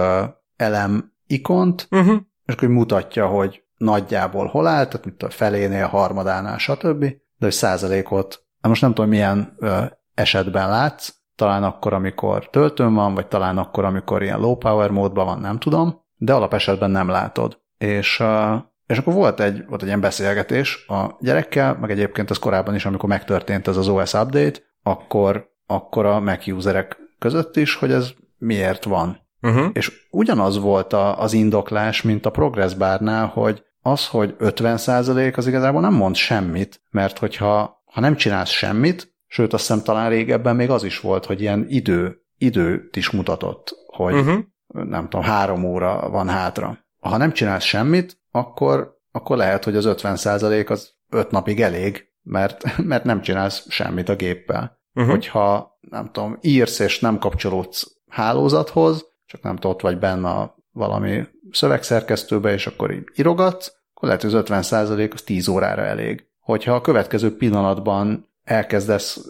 elem ikont, uh-huh. és akkor mutatja, hogy nagyjából hol áll, tehát mint a felénél, harmadánál, stb. De hogy százalékot, hát most nem tudom, milyen ö, esetben látsz, talán akkor, amikor töltőn van, vagy talán akkor, amikor ilyen low power módban van, nem tudom, de alapesetben nem látod. És, uh, és akkor volt egy, volt egy ilyen beszélgetés a gyerekkel, meg egyébként az korábban is, amikor megtörtént ez az OS update, akkor, akkor a Mac userek között is, hogy ez miért van. Uh-huh. És ugyanaz volt a, az indoklás, mint a Progress bárnál, hogy az, hogy 50% az igazából nem mond semmit, mert hogyha ha nem csinálsz semmit, sőt azt hiszem talán régebben még az is volt, hogy ilyen idő, időt is mutatott, hogy uh-huh. nem tudom, három óra van hátra. Ha nem csinálsz semmit, akkor, akkor lehet, hogy az 50% az öt napig elég, mert, mert nem csinálsz semmit a géppel. Uh-huh. Hogyha, nem tudom, írsz és nem kapcsolódsz hálózathoz, csak nem tudod, vagy benne a valami szövegszerkesztőbe, és akkor így írogatsz, akkor lehet, hogy az 50% az 10 órára elég. Hogyha a következő pillanatban elkezdesz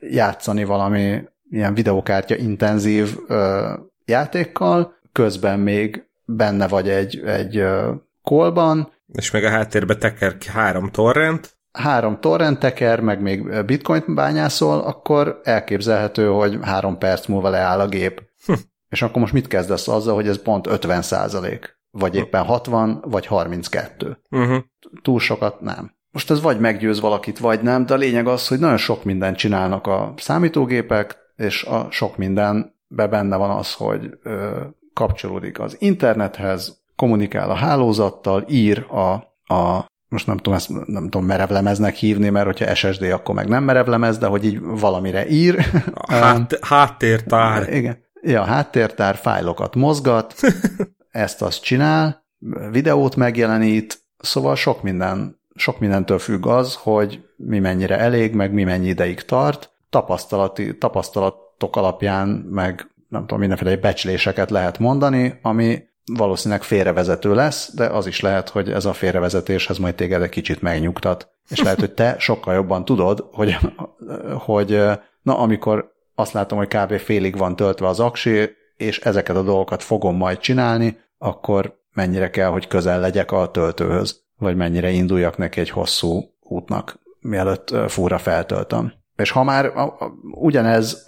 játszani valami ilyen videokártya intenzív játékkal, közben még benne vagy egy, egy kolban. És meg a háttérbe teker három torrent. Három torrent teker, meg még bitcoin bányászol, akkor elképzelhető, hogy három perc múlva leáll a gép. Hm. És akkor most mit kezdesz azzal, hogy ez pont 50 százalék? Vagy éppen 60, vagy 32. Uh-huh. Túl sokat nem. Most ez vagy meggyőz valakit, vagy nem, de a lényeg az, hogy nagyon sok mindent csinálnak a számítógépek, és a sok mindenbe benne van az, hogy ö, kapcsolódik az internethez, kommunikál a hálózattal, ír a, a most nem tudom, ezt nem tudom merevlemeznek hívni, mert hogyha SSD, akkor meg nem merevlemez, de hogy így valamire ír. Hát, háttértár. Igen. Ja, háttértár fájlokat mozgat, ezt azt csinál, videót megjelenít, szóval sok minden, sok mindentől függ az, hogy mi mennyire elég, meg mi mennyi ideig tart, tapasztalati, tapasztalatok alapján, meg nem tudom, mindenféle becsléseket lehet mondani, ami valószínűleg félrevezető lesz, de az is lehet, hogy ez a félrevezetéshez majd téged egy kicsit megnyugtat. És lehet, hogy te sokkal jobban tudod, hogy, hogy na, amikor azt látom, hogy kb. félig van töltve az aksi, és ezeket a dolgokat fogom majd csinálni, akkor mennyire kell, hogy közel legyek a töltőhöz, vagy mennyire induljak neki egy hosszú útnak, mielőtt fúra feltöltöm. És ha már ugyanez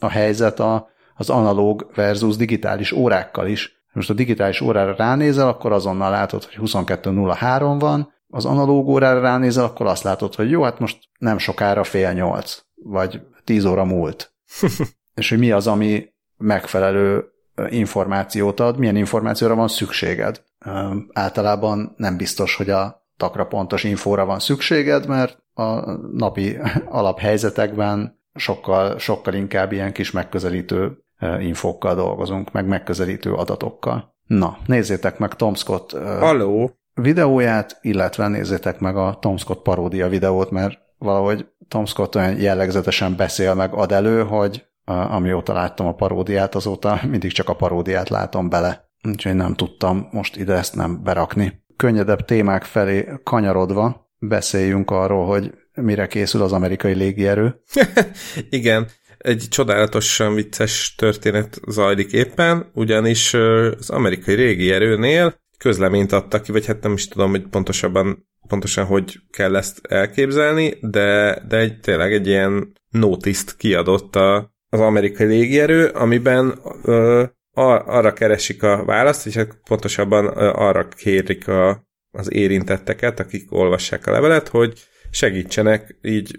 a helyzet a, az analóg versus digitális órákkal is, most a digitális órára ránézel, akkor azonnal látod, hogy 22.03 van, az analóg órára ránézel, akkor azt látod, hogy jó, hát most nem sokára fél nyolc, vagy tíz óra múlt. és hogy mi az, ami megfelelő információt ad, milyen információra van szükséged. Általában nem biztos, hogy a takra pontos infóra van szükséged, mert a napi alaphelyzetekben sokkal, sokkal inkább ilyen kis megközelítő infókkal dolgozunk, meg megközelítő adatokkal. Na, nézzétek meg Tom Scott Halló. videóját, illetve nézzétek meg a Tom Scott paródia videót, mert valahogy Tom Scott olyan jellegzetesen beszél meg ad elő, hogy amióta láttam a paródiát, azóta mindig csak a paródiát látom bele. Úgyhogy nem tudtam most ide ezt nem berakni. Könnyedebb témák felé kanyarodva beszéljünk arról, hogy mire készül az amerikai légierő. Igen, egy csodálatosan vicces történet zajlik éppen, ugyanis az amerikai régi erőnél közleményt adtak ki, vagy hát nem is tudom, hogy pontosabban pontosan hogy kell ezt elképzelni, de, de egy, tényleg egy ilyen notiszt kiadott a, az amerikai légierő, amiben ö, ar, arra keresik a választ, és hát pontosabban ö, arra kérik a, az érintetteket, akik olvassák a levelet, hogy segítsenek így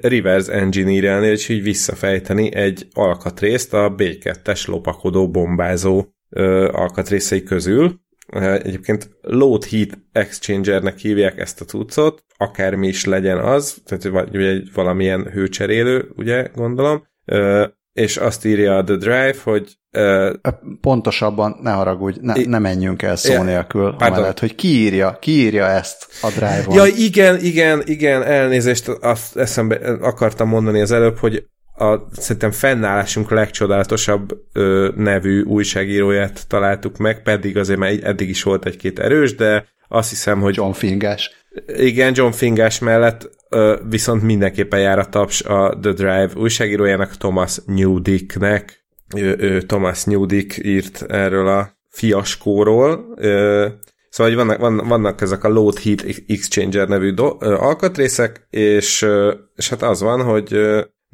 reverse engineer és így visszafejteni egy alkatrészt a B2-es lopakodó bombázó ö, alkatrészei közül. Egyébként load heat exchangernek hívják ezt a cuccot, akármi is legyen az, tehát vagy egy valamilyen hőcserélő, ugye, gondolom, ö, és azt írja a The Drive, hogy... Uh, Pontosabban, ne haragudj, ne, ne menjünk el szó nélkül, amellett, hogy kiírja, kiírja ezt a Drive-on. Ja, igen, igen, igen, elnézést, azt eszembe akartam mondani az előbb, hogy a szerintem fennállásunk legcsodálatosabb ö, nevű újságíróját találtuk meg, pedig azért már eddig is volt egy-két erős, de azt hiszem, hogy... John Fingás. Igen, John Fingás mellett viszont mindenképpen jár a taps a The Drive újságírójának, Thomas Newdicknek. Ő, ő Thomas Newdick írt erről a fiaskóról. Szóval hogy vannak, vannak ezek a Load Heat Exchanger nevű do, alkatrészek, és, és hát az van, hogy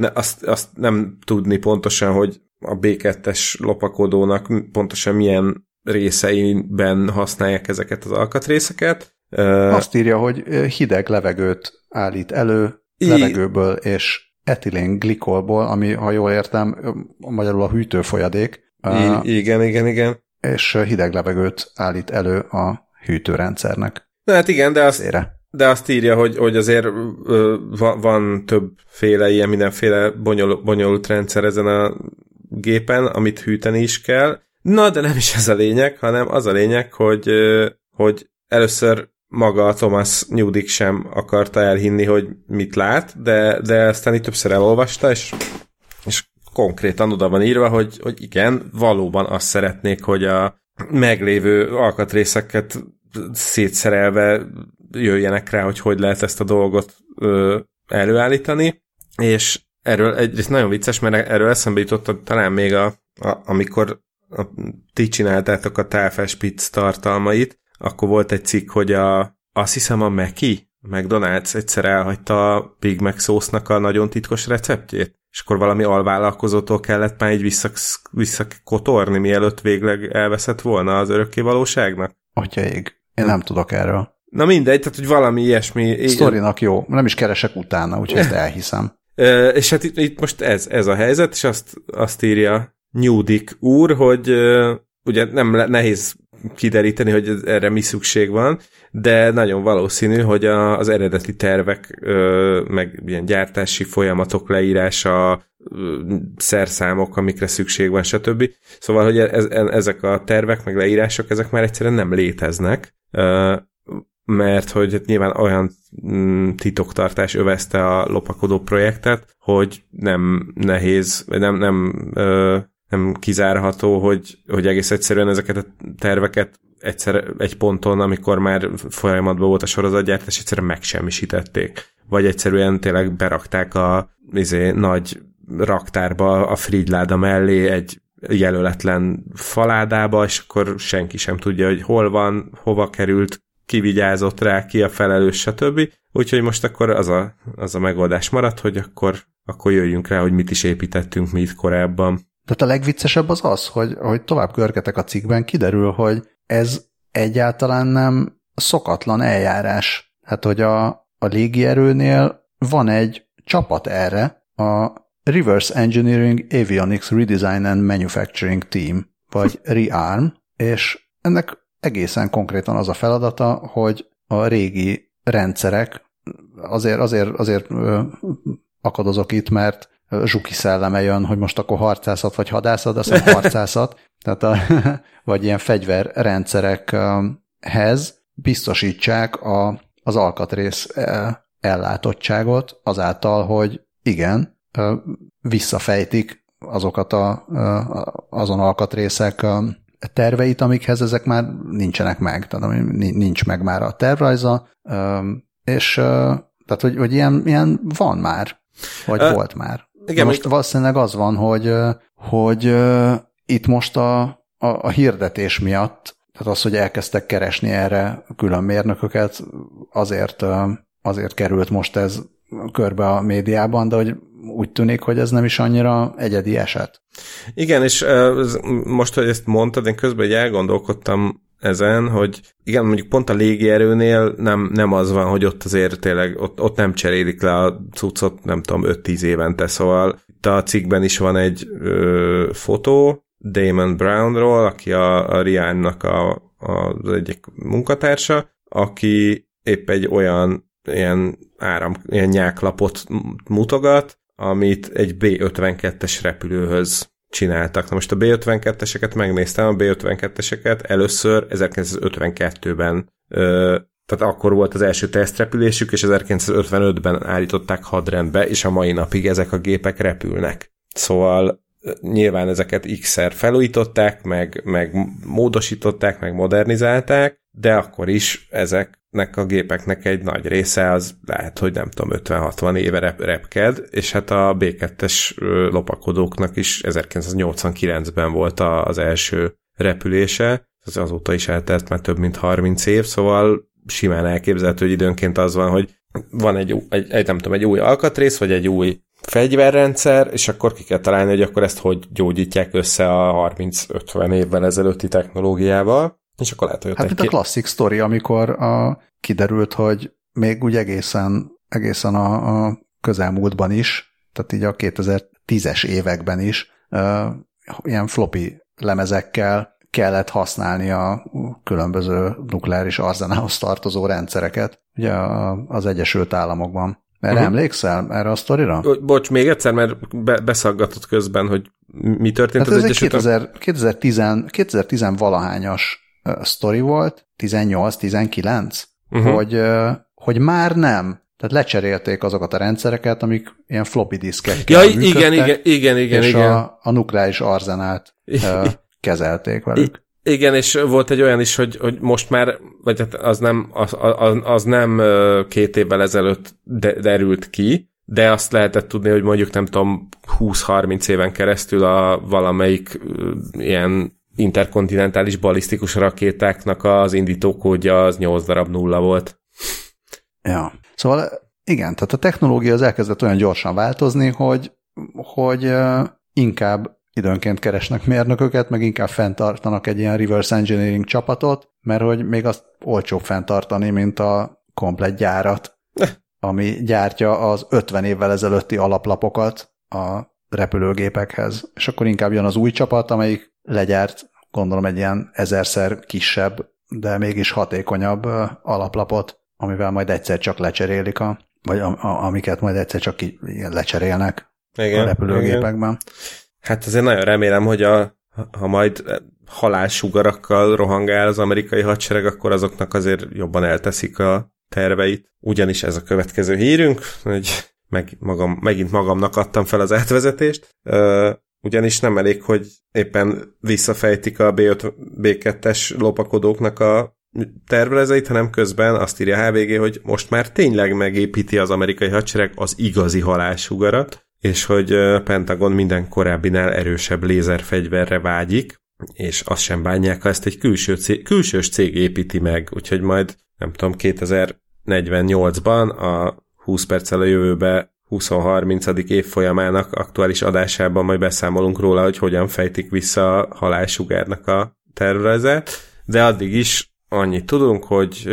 ne, azt, azt nem tudni pontosan, hogy a B2-es lopakodónak pontosan milyen részeiben használják ezeket az alkatrészeket. Azt írja, hogy hideg levegőt állít elő I... levegőből és etilén glikolból, ami, ha jól értem, magyarul a hűtőfolyadék. I- igen, igen, igen. És hideg levegőt állít elő a hűtőrendszernek. Na hát igen, de azt, de azt írja, hogy, hogy azért ö, van többféle ilyen mindenféle bonyol, bonyolult rendszer ezen a gépen, amit hűteni is kell. Na, de nem is ez a lényeg, hanem az a lényeg, hogy, hogy először maga Thomas Newdick sem akarta elhinni, hogy mit lát, de, de aztán így többször elolvasta, és, és konkrétan oda van írva, hogy, hogy igen, valóban azt szeretnék, hogy a meglévő alkatrészeket szétszerelve jöjjenek rá, hogy hogy lehet ezt a dolgot ö, előállítani, és erről egyrészt nagyon vicces, mert erről eszembe jutott talán még a, a amikor a, ti csináltátok a távfespitz tartalmait, akkor volt egy cikk, hogy a, azt hiszem a Meki, McDonald's egyszer elhagyta a Big Mac szósznak a nagyon titkos receptjét, és akkor valami alvállalkozótól kellett már így vissza, visszakotorni, mielőtt végleg elveszett volna az örökké valóságnak. Atya ég, én nem tudok erről. Na mindegy, tehát hogy valami ilyesmi... Sztorinak jó, nem is keresek utána, úgyhogy ezt elhiszem. E, és hát itt, itt most ez, ez a helyzet, és azt, azt írja Newdick úr, hogy ugye nem le, nehéz kideríteni, hogy erre mi szükség van, de nagyon valószínű, hogy a, az eredeti tervek, ö, meg ilyen gyártási folyamatok leírása, ö, szerszámok, amikre szükség van, stb. Szóval, hogy ez, ezek a tervek, meg leírások, ezek már egyszerűen nem léteznek, ö, mert hogy hát nyilván olyan mm, titoktartás övezte a lopakodó projektet, hogy nem nehéz, nem, nem ö, nem kizárható, hogy, hogy egész egyszerűen ezeket a terveket egyszer egy ponton, amikor már folyamatban volt a sorozatgyártás, egyszerűen megsemmisítették. Vagy egyszerűen tényleg berakták a izé, nagy raktárba a frigyláda mellé egy jelöletlen faládába, és akkor senki sem tudja, hogy hol van, hova került, ki vigyázott rá, ki a felelős, stb. Úgyhogy most akkor az a, az a megoldás maradt, hogy akkor, akkor jöjjünk rá, hogy mit is építettünk mi itt korábban. Tehát a legviccesebb az az, hogy, hogy tovább görgetek a cikkben, kiderül, hogy ez egyáltalán nem szokatlan eljárás. Hát, hogy a, a légierőnél van egy csapat erre, a Reverse Engineering Avionics Redesign and Manufacturing Team, vagy REARM, és ennek egészen konkrétan az a feladata, hogy a régi rendszerek, azért, azért, azért akadozok itt, mert zsuki szelleme jön, hogy most akkor harcászat vagy hadászat, azt hiszem harcászat, tehát a, vagy ilyen fegyverrendszerekhez biztosítsák a, az alkatrész ellátottságot azáltal, hogy igen, visszafejtik azokat a, azon alkatrészek terveit, amikhez ezek már nincsenek meg, tehát nincs meg már a tervrajza, és tehát, hogy, hogy ilyen, ilyen van már, vagy uh, volt már. Igen, most még... valószínűleg az van, hogy, hogy itt most a, a, a hirdetés miatt, tehát az, hogy elkezdtek keresni erre külön mérnököket, azért, azért került most ez körbe a médiában, de hogy úgy tűnik, hogy ez nem is annyira egyedi eset. Igen, és most, hogy ezt mondtad, én közben egy elgondolkodtam ezen, hogy igen, mondjuk pont a légierőnél nem, nem az van, hogy ott azért tényleg, ott, ott nem cserélik le a cuccot, nem tudom, 5-10 évente, szóval itt a cikkben is van egy ö, fotó Damon Brownról, aki a, a Rihannak a, a, az egyik munkatársa, aki épp egy olyan ilyen áram, ilyen nyáklapot mutogat, amit egy B-52-es repülőhöz csináltak. Na most a B-52-eseket megnéztem, a B-52-eseket először 1952-ben ö, tehát akkor volt az első tesztrepülésük, és 1955-ben állították hadrendbe, és a mai napig ezek a gépek repülnek. Szóval nyilván ezeket x-szer felújították, meg, meg módosították, meg modernizálták, de akkor is ezeknek a gépeknek egy nagy része az lehet, hogy nem tudom, 50-60 éve rep- repked, és hát a B2-es lopakodóknak is 1989-ben volt az első repülése, az azóta is eltelt már több mint 30 év, szóval simán elképzelhető, hogy időnként az van, hogy van egy, egy, egy, nem tudom, egy új alkatrész, vagy egy új fegyverrendszer, és akkor ki kell találni, hogy akkor ezt hogy gyógyítják össze a 30-50 évvel ezelőtti technológiával, és akkor lehet, hogy Hát mint a klasszik sztori, amikor a, kiderült, hogy még úgy egészen, egészen a, a közelmúltban is, tehát így a 2010-es években is uh, ilyen floppy lemezekkel kellett használni a különböző nukleáris arzenához tartozó rendszereket, ugye az Egyesült Államokban. Erre uh-huh. emlékszel, erre a sztorira? Bocs, még egyszer, mert be, beszaggatott közben, hogy mi történt hát az ez Egyesült 2000, 2010, 2010 valahányas sztori volt, 18-19, uh-huh. hogy, uh, hogy már nem. Tehát lecserélték azokat a rendszereket, amik ilyen floppy diszkekkel ja, igen, igen, igen, igen, és igen. A, a nukleáris arzenát kezelték velük. Igen, és volt egy olyan is, hogy, hogy most már, vagy hát az nem, az, az, az nem két évvel ezelőtt derült ki, de azt lehetett tudni, hogy mondjuk nem tudom, 20-30 éven keresztül a valamelyik ilyen interkontinentális balisztikus rakétáknak az indítókódja az 8 darab nulla volt. Ja, szóval igen, tehát a technológia az elkezdett olyan gyorsan változni, hogy, hogy inkább időnként keresnek mérnököket, meg inkább fenntartanak egy ilyen reverse engineering csapatot, mert hogy még azt olcsóbb fenntartani, mint a komplet gyárat, ami gyártja az 50 évvel ezelőtti alaplapokat a repülőgépekhez. És akkor inkább jön az új csapat, amelyik legyárt, gondolom egy ilyen ezerszer kisebb, de mégis hatékonyabb alaplapot, amivel majd egyszer csak lecserélik a, vagy a, a, amiket majd egyszer csak ki, lecserélnek igen, a repülőgépekben. Igen. Hát azért nagyon remélem, hogy a, ha majd halálsugarakkal rohangál az amerikai hadsereg, akkor azoknak azért jobban elteszik a terveit. Ugyanis ez a következő hírünk, hogy meg, magam, megint magamnak adtam fel az átvezetést. Ugyanis nem elég, hogy éppen visszafejtik a B5, B2-es lopakodóknak a tervezeit, hanem közben azt írja a HVG, hogy most már tényleg megépíti az amerikai hadsereg az igazi halálsugarat, és hogy Pentagon minden korábbinál erősebb lézerfegyverre vágyik, és azt sem bánják, ha ezt egy külső cég, külsős cég építi meg, úgyhogy majd, nem tudom, 2048-ban a 20 perccel a jövőbe 20-30. évfolyamának aktuális adásában majd beszámolunk róla, hogy hogyan fejtik vissza a halálsugárnak a tervezet, de addig is annyit tudunk, hogy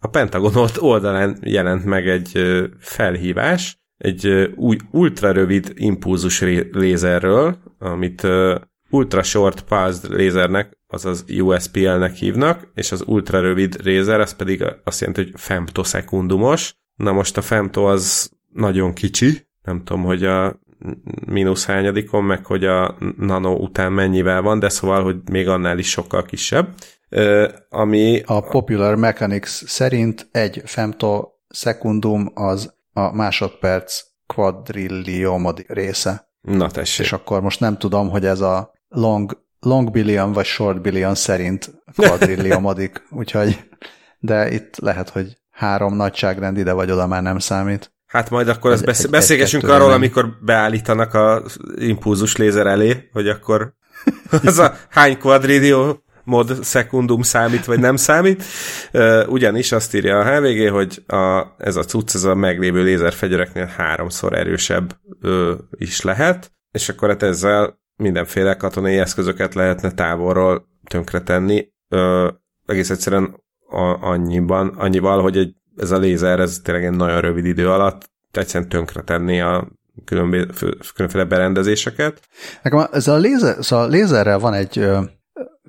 a Pentagon oldalán jelent meg egy felhívás, egy új ultra-rövid impulzus lézerről, amit ultra short pulsed lézernek, azaz USPL-nek hívnak, és az ultra rövid rézer, az pedig azt jelenti, hogy femtosekundumos. Na most a femto az nagyon kicsi, nem tudom, hogy a mínusz hányadikon, meg hogy a nano után mennyivel van, de szóval, hogy még annál is sokkal kisebb. ami a Popular Mechanics szerint egy femtosekundum az a másodperc quadrilliomodik része. Na tessék. És akkor most nem tudom, hogy ez a long, long billion vagy short billion szerint quadrilliomodik, úgyhogy de itt lehet, hogy három nagyságrend ide vagy oda már nem számít. Hát majd akkor ezt besz- beszélgessünk arról, nem. amikor beállítanak a impulzus lézer elé, hogy akkor az a hány quadrillió mod szekundum számít, vagy nem számít. Ugyanis azt írja a HVG, hogy a, ez a cucc, ez a meglévő lézerfegyereknél háromszor erősebb ö, is lehet, és akkor hát ezzel mindenféle katonai eszközöket lehetne távolról tönkretenni. Ö, egész egyszerűen a, annyiban, annyival, hogy egy, ez a lézer, ez tényleg egy nagyon rövid idő alatt egyszerűen tönkretenni a különféle berendezéseket. Nekem ez a lézer, szóval a lézerrel van egy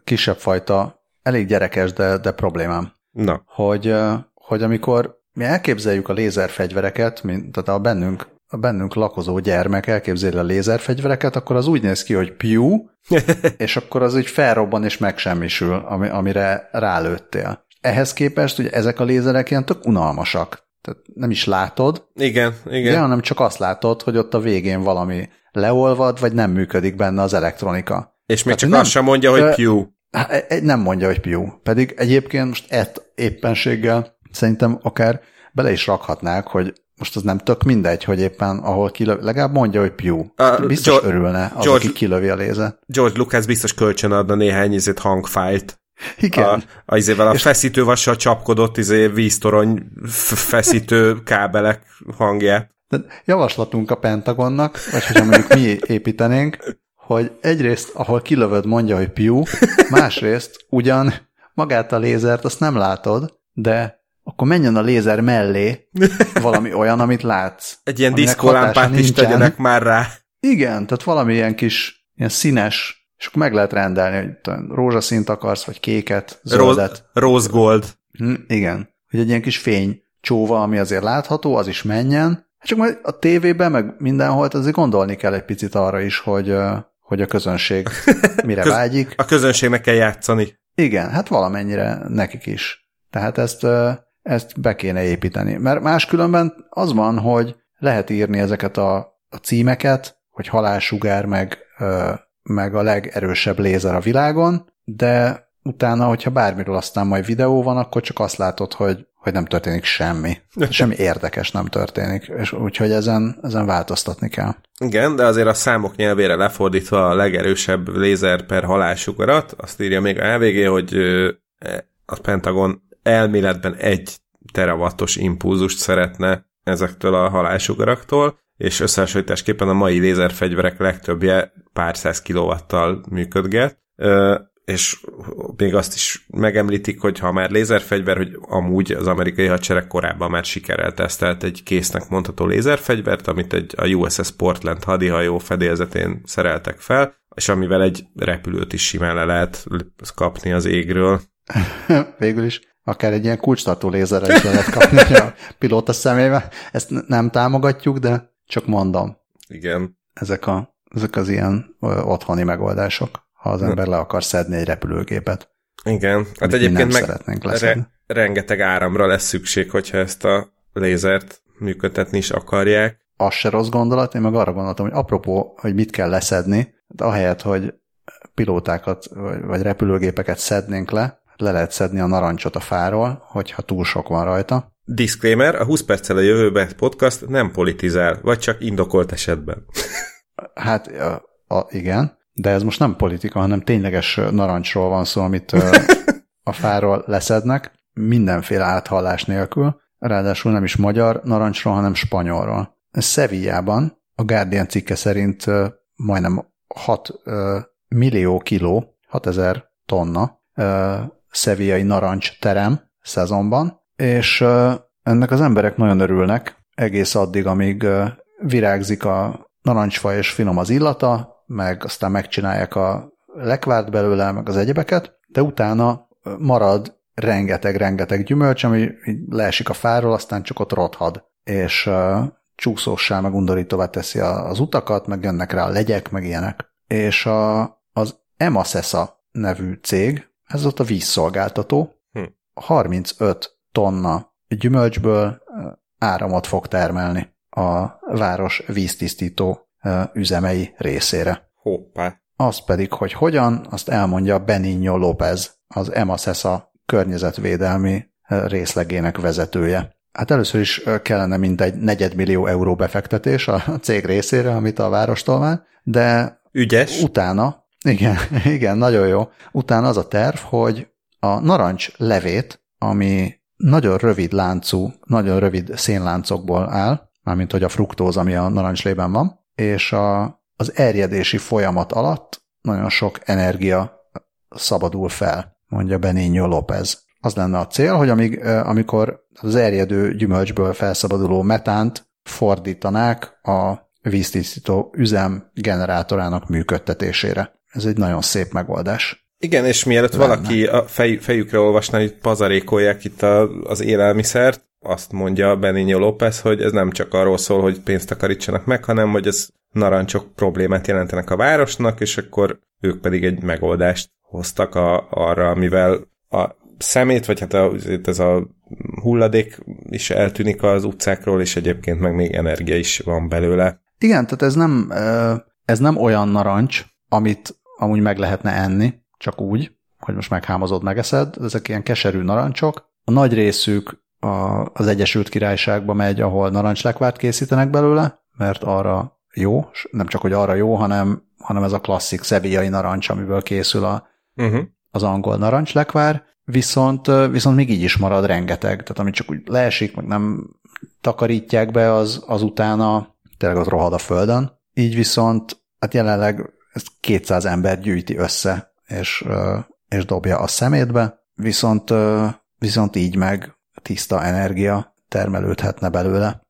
kisebb fajta, elég gyerekes, de, de problémám. Na. Hogy, hogy amikor mi elképzeljük a lézerfegyvereket, mint, tehát a bennünk, a bennünk lakozó gyermek elképzeli a lézerfegyvereket, akkor az úgy néz ki, hogy piú, és akkor az úgy felrobban és megsemmisül, ami, amire rálőttél. Ehhez képest ugye ezek a lézerek ilyen tök unalmasak. Tehát nem is látod. Igen, igen. De, hanem csak azt látod, hogy ott a végén valami leolvad, vagy nem működik benne az elektronika. És még Tehát csak nem, azt sem mondja, hogy piú. Hát, nem mondja, hogy piú. Pedig egyébként most ett éppenséggel szerintem akár bele is rakhatnák, hogy most az nem tök mindegy, hogy éppen ahol kilövi, legalább mondja, hogy piú. Uh, biztos George, örülne az, George, aki kilövi a léze. George Lucas biztos kölcsön adna néhány izét hangfájlt. Igen. A, a, izével a és feszítővassal csapkodott izé víztorony feszítő kábelek hangja. De javaslatunk a Pentagonnak, vagy hogyha mondjuk mi építenénk, hogy egyrészt, ahol kilövöd, mondja, hogy piú, másrészt ugyan magát a lézert azt nem látod, de akkor menjen a lézer mellé valami olyan, amit látsz. Egy ilyen diszkolámpát is tegyenek már rá. Igen, tehát valami ilyen kis ilyen színes, és akkor meg lehet rendelni, hogy rózsaszínt akarsz, vagy kéket, zöldet. Rose gold. Hm, igen, hogy egy ilyen kis fény csóva, ami azért látható, az is menjen. Csak majd a tévében, meg mindenhol azért gondolni kell egy picit arra is, hogy hogy a közönség mire Köz, vágyik. A közönségnek kell játszani. Igen, hát valamennyire nekik is. Tehát ezt, ezt be kéne építeni. Mert máskülönben az van, hogy lehet írni ezeket a, a címeket, hogy halálsugár meg, meg a legerősebb lézer a világon, de utána, hogyha bármiről aztán majd videó van, akkor csak azt látod, hogy, hogy nem történik semmi. Semmi érdekes nem történik, és úgyhogy ezen, ezen változtatni kell. Igen, de azért a számok nyelvére lefordítva a legerősebb lézer per halálsugarat, azt írja még a LVG, hogy e, a Pentagon elméletben egy terawattos impulzust szeretne ezektől a halálsugaraktól, és összehasonlításképpen a mai lézerfegyverek legtöbbje pár száz kilovattal működget és még azt is megemlítik, hogy ha már lézerfegyver, hogy amúgy az amerikai hadsereg korábban már sikerrel tesztelt egy késznek mondható lézerfegyvert, amit egy a USS Portland hadihajó fedélzetén szereltek fel, és amivel egy repülőt is simán le lehet kapni az égről. Végül is akár egy ilyen kulcstartó lézerrel is lehet kapni a pilóta szemébe. Ezt nem támogatjuk, de csak mondom. Igen. Ezek, a, ezek az ilyen otthoni megoldások ha az ember le akar szedni egy repülőgépet. Igen, hát egyébként meg re- rengeteg áramra lesz szükség, hogyha ezt a lézert működtetni is akarják. Az se rossz gondolat, én meg arra gondoltam, hogy apropó, hogy mit kell leszedni, de ahelyett, hogy pilótákat vagy repülőgépeket szednénk le, le lehet szedni a narancsot a fáról, hogyha túl sok van rajta. Disclaimer, a 20 perccel a jövőbe podcast nem politizál, vagy csak indokolt esetben. hát a, a, igen, de ez most nem politika, hanem tényleges narancsról van szó, amit a fáról leszednek, mindenféle áthallás nélkül, ráadásul nem is magyar narancsról, hanem spanyolról. Sevillában a Guardian cikke szerint majdnem 6 millió kiló, 6000 tonna szevillai narancs terem szezonban, és ennek az emberek nagyon örülnek, egész addig, amíg virágzik a narancsfa és finom az illata, meg aztán megcsinálják a lekvárt belőle, meg az egyebeket, de utána marad rengeteg-rengeteg gyümölcs, ami leesik a fáról, aztán csak ott rothad, és csúszóssá, meg undorítóvá teszi az utakat, meg jönnek rá a legyek, meg ilyenek. És a, az Emasesa nevű cég, ez ott a vízszolgáltató, hm. 35 tonna gyümölcsből áramot fog termelni a város víztisztító üzemei részére. Hoppá. Az pedig, hogy hogyan, azt elmondja Benigno López, az Emasesa környezetvédelmi részlegének vezetője. Hát először is kellene mindegy negyedmillió euró befektetés a cég részére, amit a várostól vár, de Ügyes. utána, igen, igen, nagyon jó, utána az a terv, hogy a narancs levét, ami nagyon rövid láncú, nagyon rövid szénláncokból áll, mármint hogy a fruktóz, ami a narancslében van, és a, az erjedési folyamat alatt nagyon sok energia szabadul fel, mondja Benigno López. Az lenne a cél, hogy amíg, amikor az erjedő gyümölcsből felszabaduló metánt fordítanák a víztisztító üzem generátorának működtetésére. Ez egy nagyon szép megoldás. Igen, és mielőtt lenne. valaki a fej, fejükre olvasná, hogy pazarékolják itt a, az élelmiszert, azt mondja Benigno López, hogy ez nem csak arról szól, hogy pénzt takarítsanak meg, hanem hogy ez narancsok problémát jelentenek a városnak, és akkor ők pedig egy megoldást hoztak a, arra, mivel a szemét, vagy hát a, ez a hulladék is eltűnik az utcákról, és egyébként meg még energia is van belőle. Igen, tehát ez nem, ez nem olyan narancs, amit amúgy meg lehetne enni, csak úgy, hogy most meghámozod, megeszed. Ezek ilyen keserű narancsok. A nagy részük az Egyesült Királyságba megy, ahol narancslekvárt készítenek belőle, mert arra jó, nem csak, hogy arra jó, hanem, hanem ez a klasszik szevijai narancs, amiből készül a, uh-huh. az angol narancslekvár, viszont, viszont még így is marad rengeteg, tehát ami csak úgy leesik, meg nem takarítják be, az, az utána tényleg az rohad a földön. Így viszont, hát jelenleg ezt 200 ember gyűjti össze, és, és dobja a szemétbe, viszont, viszont így meg tiszta energia termelődhetne belőle.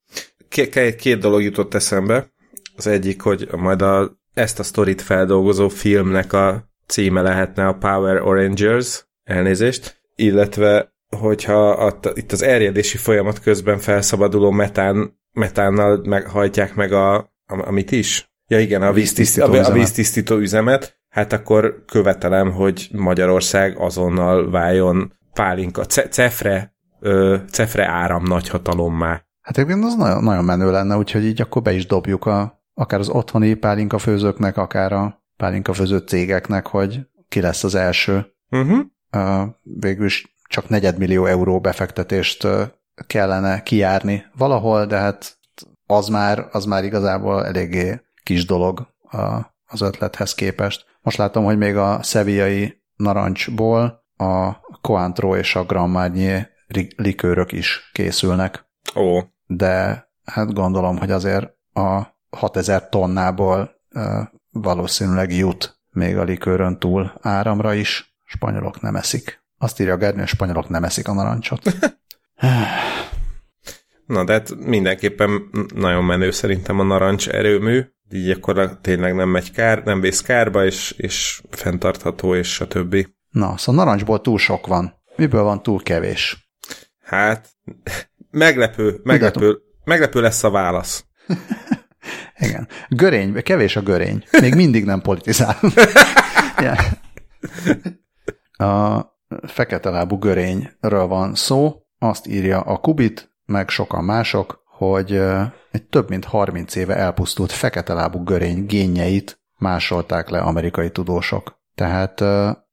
Két, két dolog jutott eszembe. Az egyik, hogy majd a, ezt a sztorit feldolgozó filmnek a címe lehetne a Power Orangers, elnézést, illetve hogyha a, itt az erjedési folyamat közben felszabaduló metán, metánnal meghajtják meg a, amit is? Ja igen, a víztisztító, a, a víztisztító üzemet, hát akkor követelem, hogy Magyarország azonnal váljon pálinka, cefre, ö, cefre áram nagyhatalommá. Hát egyébként az nagyon, nagyon menő lenne, úgyhogy így akkor be is dobjuk a, akár az otthoni pálinka főzőknek, akár a pálinka főző cégeknek, hogy ki lesz az első. Uh-huh. Uh, végül is csak negyedmillió euró befektetést kellene kijárni valahol, de hát az már, az már igazából eléggé kis dolog az ötlethez képest. Most látom, hogy még a szeviai narancsból a Cointreau és a Grand Marnier likőrök is készülnek. Ó. De hát gondolom, hogy azért a 6000 tonnából valószínűleg jut még a likőrön túl áramra is. Spanyolok nem eszik. Azt írja a Gerny, hogy spanyolok nem eszik a narancsot. Na, de hát mindenképpen nagyon menő szerintem a narancs erőmű, így akkor tényleg nem megy kár, nem vész kárba, és, és fenntartható, és a többi. Na, szóval narancsból túl sok van. Miből van túl kevés? Hát, meglepő, meglepő, meglepő lesz a válasz. Igen. Görény, kevés a görény. Még mindig nem politizál. A fekete lábú görényről van szó, azt írja a Kubit, meg sokan mások, hogy egy több mint 30 éve elpusztult fekete lábú görény génjeit másolták le amerikai tudósok. Tehát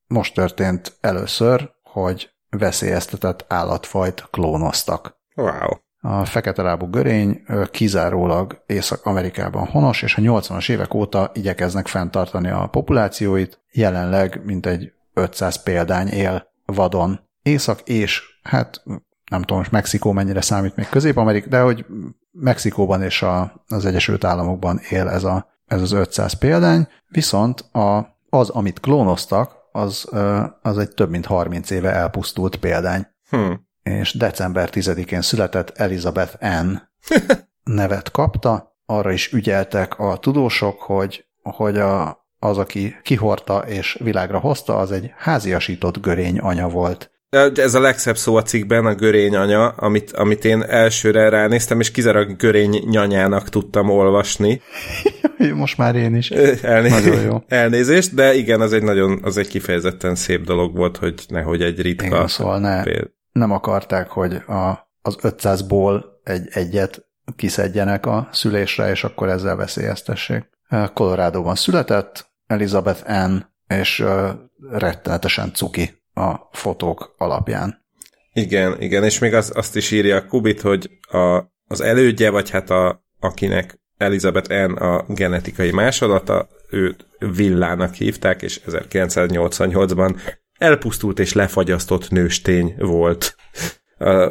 most történt először, hogy veszélyeztetett állatfajt klónoztak. Wow. A fekete lábú görény kizárólag Észak-Amerikában honos, és a 80-as évek óta igyekeznek fenntartani a populációit. Jelenleg mintegy 500 példány él vadon. Észak és, hát nem tudom, most Mexikó mennyire számít még Közép-Amerik, de hogy Mexikóban és a, az Egyesült Államokban él ez, a, ez az 500 példány, viszont a, az, amit klónoztak, az, az egy több mint 30 éve elpusztult példány. Hmm. És december 10-én született Elizabeth Ann nevet kapta, arra is ügyeltek a tudósok, hogy, hogy a, az, aki kihorta és világra hozta, az egy háziasított görény anya volt. Ez a legszebb szó a cikkben, a görény anya, amit, amit én elsőre ránéztem, és kizárólag görény nyanyának tudtam olvasni. Most már én is. Elné- nagyon jó. Elnézést, de igen, az egy nagyon, az egy kifejezetten szép dolog volt, hogy nehogy egy ritka. Igen, szóval ne, nem akarták, hogy a, az 500-ból egy egyet kiszedjenek a szülésre, és akkor ezzel veszélyeztessék. Colorado-ban született, Elizabeth Ann, és rettenetesen cuki a fotók alapján. Igen, igen, és még az, azt is írja a Kubit, hogy a, az elődje, vagy hát a, akinek Elizabeth Ann a genetikai másodata, őt Villának hívták, és 1988-ban elpusztult és lefagyasztott nőstény volt.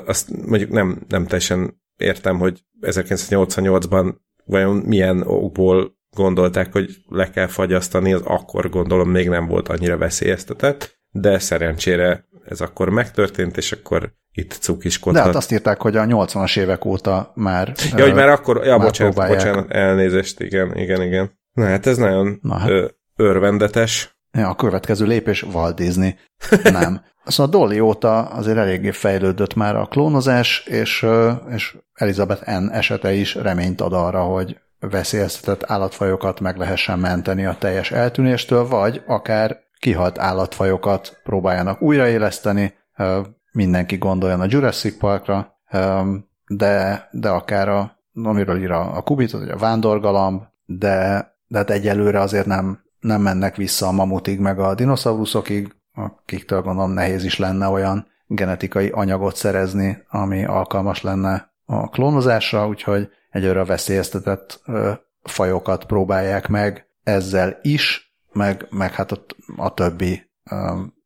Azt mondjuk nem, nem teljesen értem, hogy 1988-ban vajon milyen okból gondolták, hogy le kell fagyasztani, az akkor gondolom még nem volt annyira veszélyeztetett, de szerencsére ez akkor megtörtént, és akkor itt cukiskodhat. De hát azt írták, hogy a 80-as évek óta már Ja, hogy már akkor, ja, már bocsánat, bocsánat, elnézést, igen, igen, igen. Na hát ez nagyon Na, hát. Ö, örvendetes. Ja, a következő lépés Walt Disney. Nem. Szóval Dolly óta azért eléggé fejlődött már a klónozás, és, és Elizabeth N. esete is reményt ad arra, hogy veszélyeztetett állatfajokat meg lehessen menteni a teljes eltűnéstől, vagy akár kihalt állatfajokat próbáljanak újraéleszteni, mindenki gondoljon a Jurassic Parkra, de, de akár a, amiről ír a, Kubit, vagy a vándorgalamb, de, de hát egyelőre azért nem, nem mennek vissza a mamutig, meg a dinoszauruszokig, akiktől gondolom nehéz is lenne olyan genetikai anyagot szerezni, ami alkalmas lenne a klónozásra, úgyhogy egyőre a veszélyeztetett fajokat próbálják meg ezzel is, meg, meg hát a, a többi,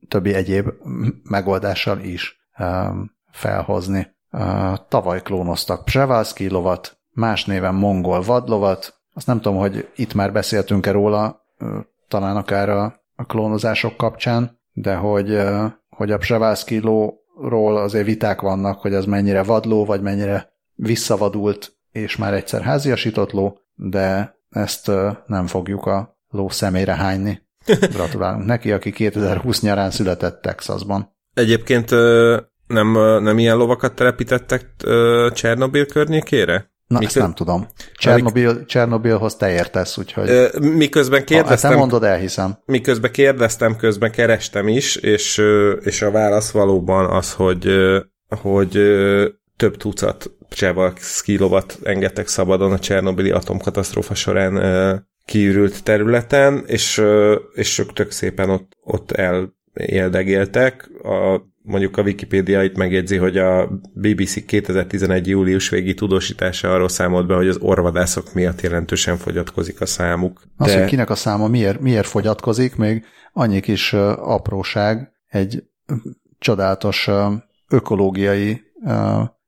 többi egyéb megoldással is felhozni. Tavaly klónoztak Przevalszki lovat, más néven mongol vadlovat, azt nem tudom, hogy itt már beszéltünk-e róla, talán akár a, a klónozások kapcsán, de hogy, hogy a Przevalszki lóról azért viták vannak, hogy az mennyire vadló, vagy mennyire visszavadult, és már egyszer háziasított ló, de ezt nem fogjuk a ló szemére hányni. Gratulálunk neki, aki 2020 nyarán született Texasban. Egyébként nem, nem ilyen lovakat telepítettek Csernobil környékére? Na, Mikö... ezt nem tudom. Csernobil, Csernobilhoz te értesz, úgyhogy... Miközben kérdeztem... Ha, te mondod, elhiszem. Miközben kérdeztem, közben kerestem is, és, és a válasz valóban az, hogy, hogy több tucat Csevalszki lovat engedtek szabadon a Csernobili atomkatasztrófa során kiürült területen, és, és ők tök szépen ott, ott eléldegéltek. A mondjuk a Wikipédia itt megjegyzi, hogy a BBC 2011. július végi tudósítása arról számolt be, hogy az orvadászok miatt jelentősen fogyatkozik a számuk. De... Az, hogy kinek a száma miért, miért fogyatkozik, még annyi kis apróság, egy csodálatos ökológiai,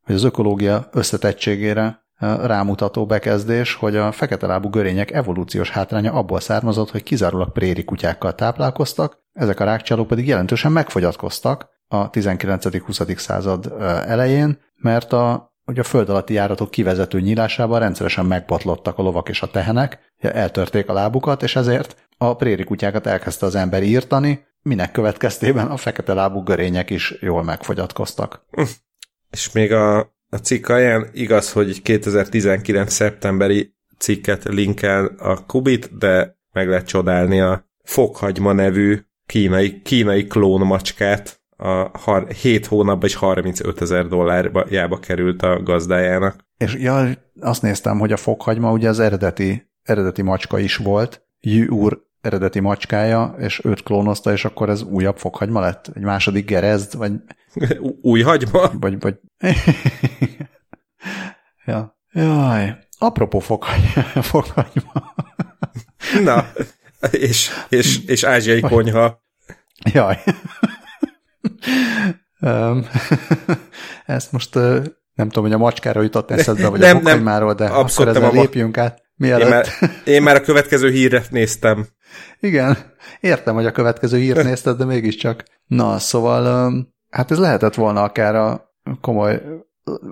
vagy az ökológia összetettségére rámutató bekezdés, hogy a fekete lábú görények evolúciós hátránya abból származott, hogy kizárólag préri kutyákkal táplálkoztak, ezek a rákcsálók pedig jelentősen megfogyatkoztak, a 19.-20. század elején, mert a, hogy a föld alatti járatok kivezető nyílásában rendszeresen megbotlottak a lovak és a tehenek, eltörték a lábukat, és ezért a préri kutyákat elkezdte az ember írtani, minek következtében a fekete lábú görények is jól megfogyatkoztak. És még a, a cikk alján igaz, hogy 2019. szeptemberi cikket linkel a Kubit, de meg lehet csodálni a Fokhagyma nevű kínai, kínai klónmacskát, a 7 hónapban és 35 ezer dollárjába került a gazdájának. És ja, azt néztem, hogy a fokhagyma ugye az eredeti, eredeti macska is volt, Jü úr eredeti macskája, és őt klónozta, és akkor ez újabb fokhagyma lett? Egy második gerezd, vagy... Új hagyma? Vagy, vagy... ja. Jaj. Apropó fokhagyma. fokhagyma. Na, és, és, és ázsiai konyha. Jaj. Ezt most nem tudom, hogy a macskára jutott eszedbe, vagy nem, a fokhagymáról, de akkor ezzel a... lépjünk át. Mielőtt... Én, már, én már a következő hírre néztem. Igen, értem, hogy a következő hírt nézted, de mégiscsak. Na, szóval hát ez lehetett volna akár a komoly,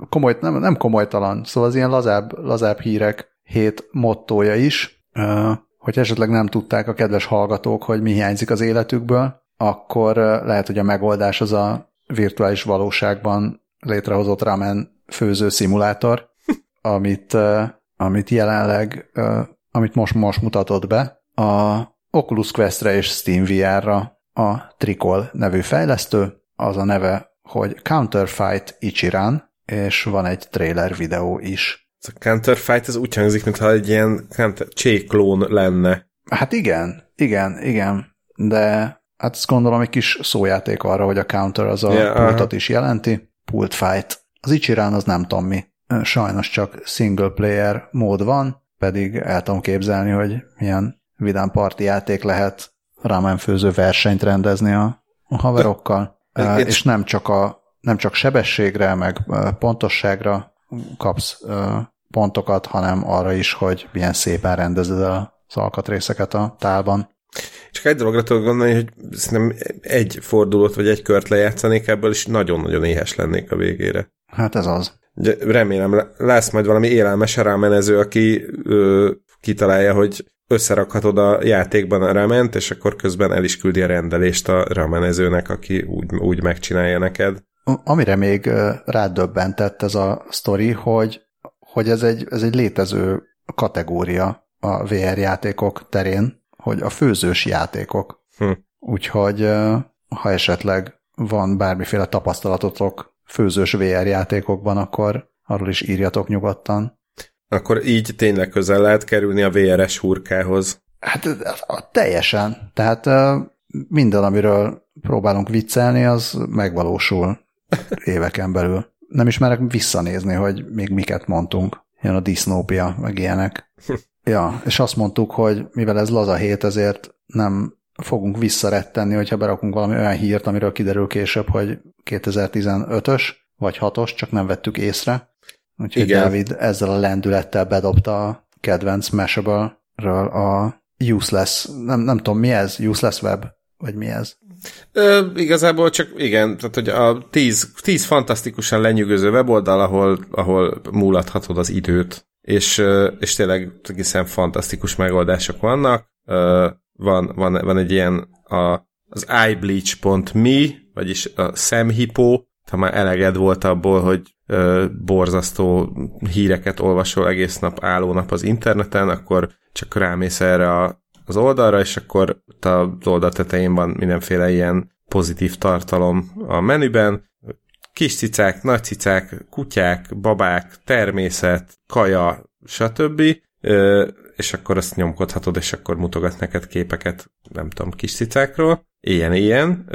komoly nem, nem komolytalan, szóval az ilyen lazább, lazább hírek hét mottója is, hogy esetleg nem tudták a kedves hallgatók, hogy mi hiányzik az életükből, akkor lehet, hogy a megoldás az a virtuális valóságban létrehozott ramen főző szimulátor, amit, amit jelenleg, amit most, most mutatott be, a Oculus Questre és Steam VR-ra a Tricol nevű fejlesztő, az a neve, hogy Counterfight Ichiran, és van egy trailer videó is. Ez a Counterfight, ez úgy hangzik, mintha egy ilyen cséklón lenne. Hát igen, igen, igen, de hát azt gondolom egy kis szójáték arra, hogy a counter az a yeah, pultot aha. is jelenti. Pult fight. Az Ichiran az nem tudom mi. Sajnos csak single player mód van, pedig el tudom képzelni, hogy milyen vidám parti játék lehet rámenfőző versenyt rendezni a, a haverokkal. De, és nem csak, a, nem csak sebességre, meg pontosságra kapsz pontokat, hanem arra is, hogy milyen szépen rendezed az alkatrészeket a tálban. Csak egy dologra tudok gondolni, hogy szerintem egy fordulót vagy egy kört lejátszanék ebből, és nagyon-nagyon éhes lennék a végére. Hát ez az. Ugye, remélem lesz majd valami élelmes rámenező, aki ö, kitalálja, hogy összerakhatod a játékban a rament, és akkor közben el is küldi a rendelést a ramenezőnek, aki úgy, úgy megcsinálja neked. Amire még rádöbbentett ez a sztori, hogy, hogy ez, egy, ez egy létező kategória a VR játékok terén, hogy a főzős játékok. Hm. Úgyhogy ha esetleg van bármiféle tapasztalatotok főzős VR játékokban, akkor arról is írjatok nyugodtan. Akkor így tényleg közel lehet kerülni a VRS hurkához. Hát teljesen. Tehát minden, amiről próbálunk viccelni, az megvalósul éveken belül. Nem is merek visszanézni, hogy még miket mondtunk. Jön a disznópia, meg ilyenek. Ja, és azt mondtuk, hogy mivel ez laza hét, ezért nem fogunk visszarettenni, hogyha berakunk valami olyan hírt, amiről kiderül később, hogy 2015-ös vagy 6-os, csak nem vettük észre. Úgyhogy Igen. David ezzel a lendülettel bedobta a kedvenc Mashable-ről a useless, nem, nem tudom mi ez, useless web, vagy mi ez? Ö, igazából csak igen, tehát hogy a tíz, tíz fantasztikusan lenyűgöző weboldal, ahol, ahol múlathatod az időt, és, és tényleg egészen fantasztikus megoldások vannak. Van, van, van egy ilyen a, az eyebleach.me, vagyis a szemhipó, ha már eleged volt abból, hogy ö, borzasztó híreket olvasol egész nap, álló nap az interneten, akkor csak rámész erre a, az oldalra, és akkor az oldal tetején van mindenféle ilyen pozitív tartalom a menüben, kis cicák, nagy cicák, kutyák, babák, természet, kaja, stb. Ö, és akkor azt nyomkodhatod, és akkor mutogat neked képeket, nem tudom, kis cicákról. Ilyen-ilyen.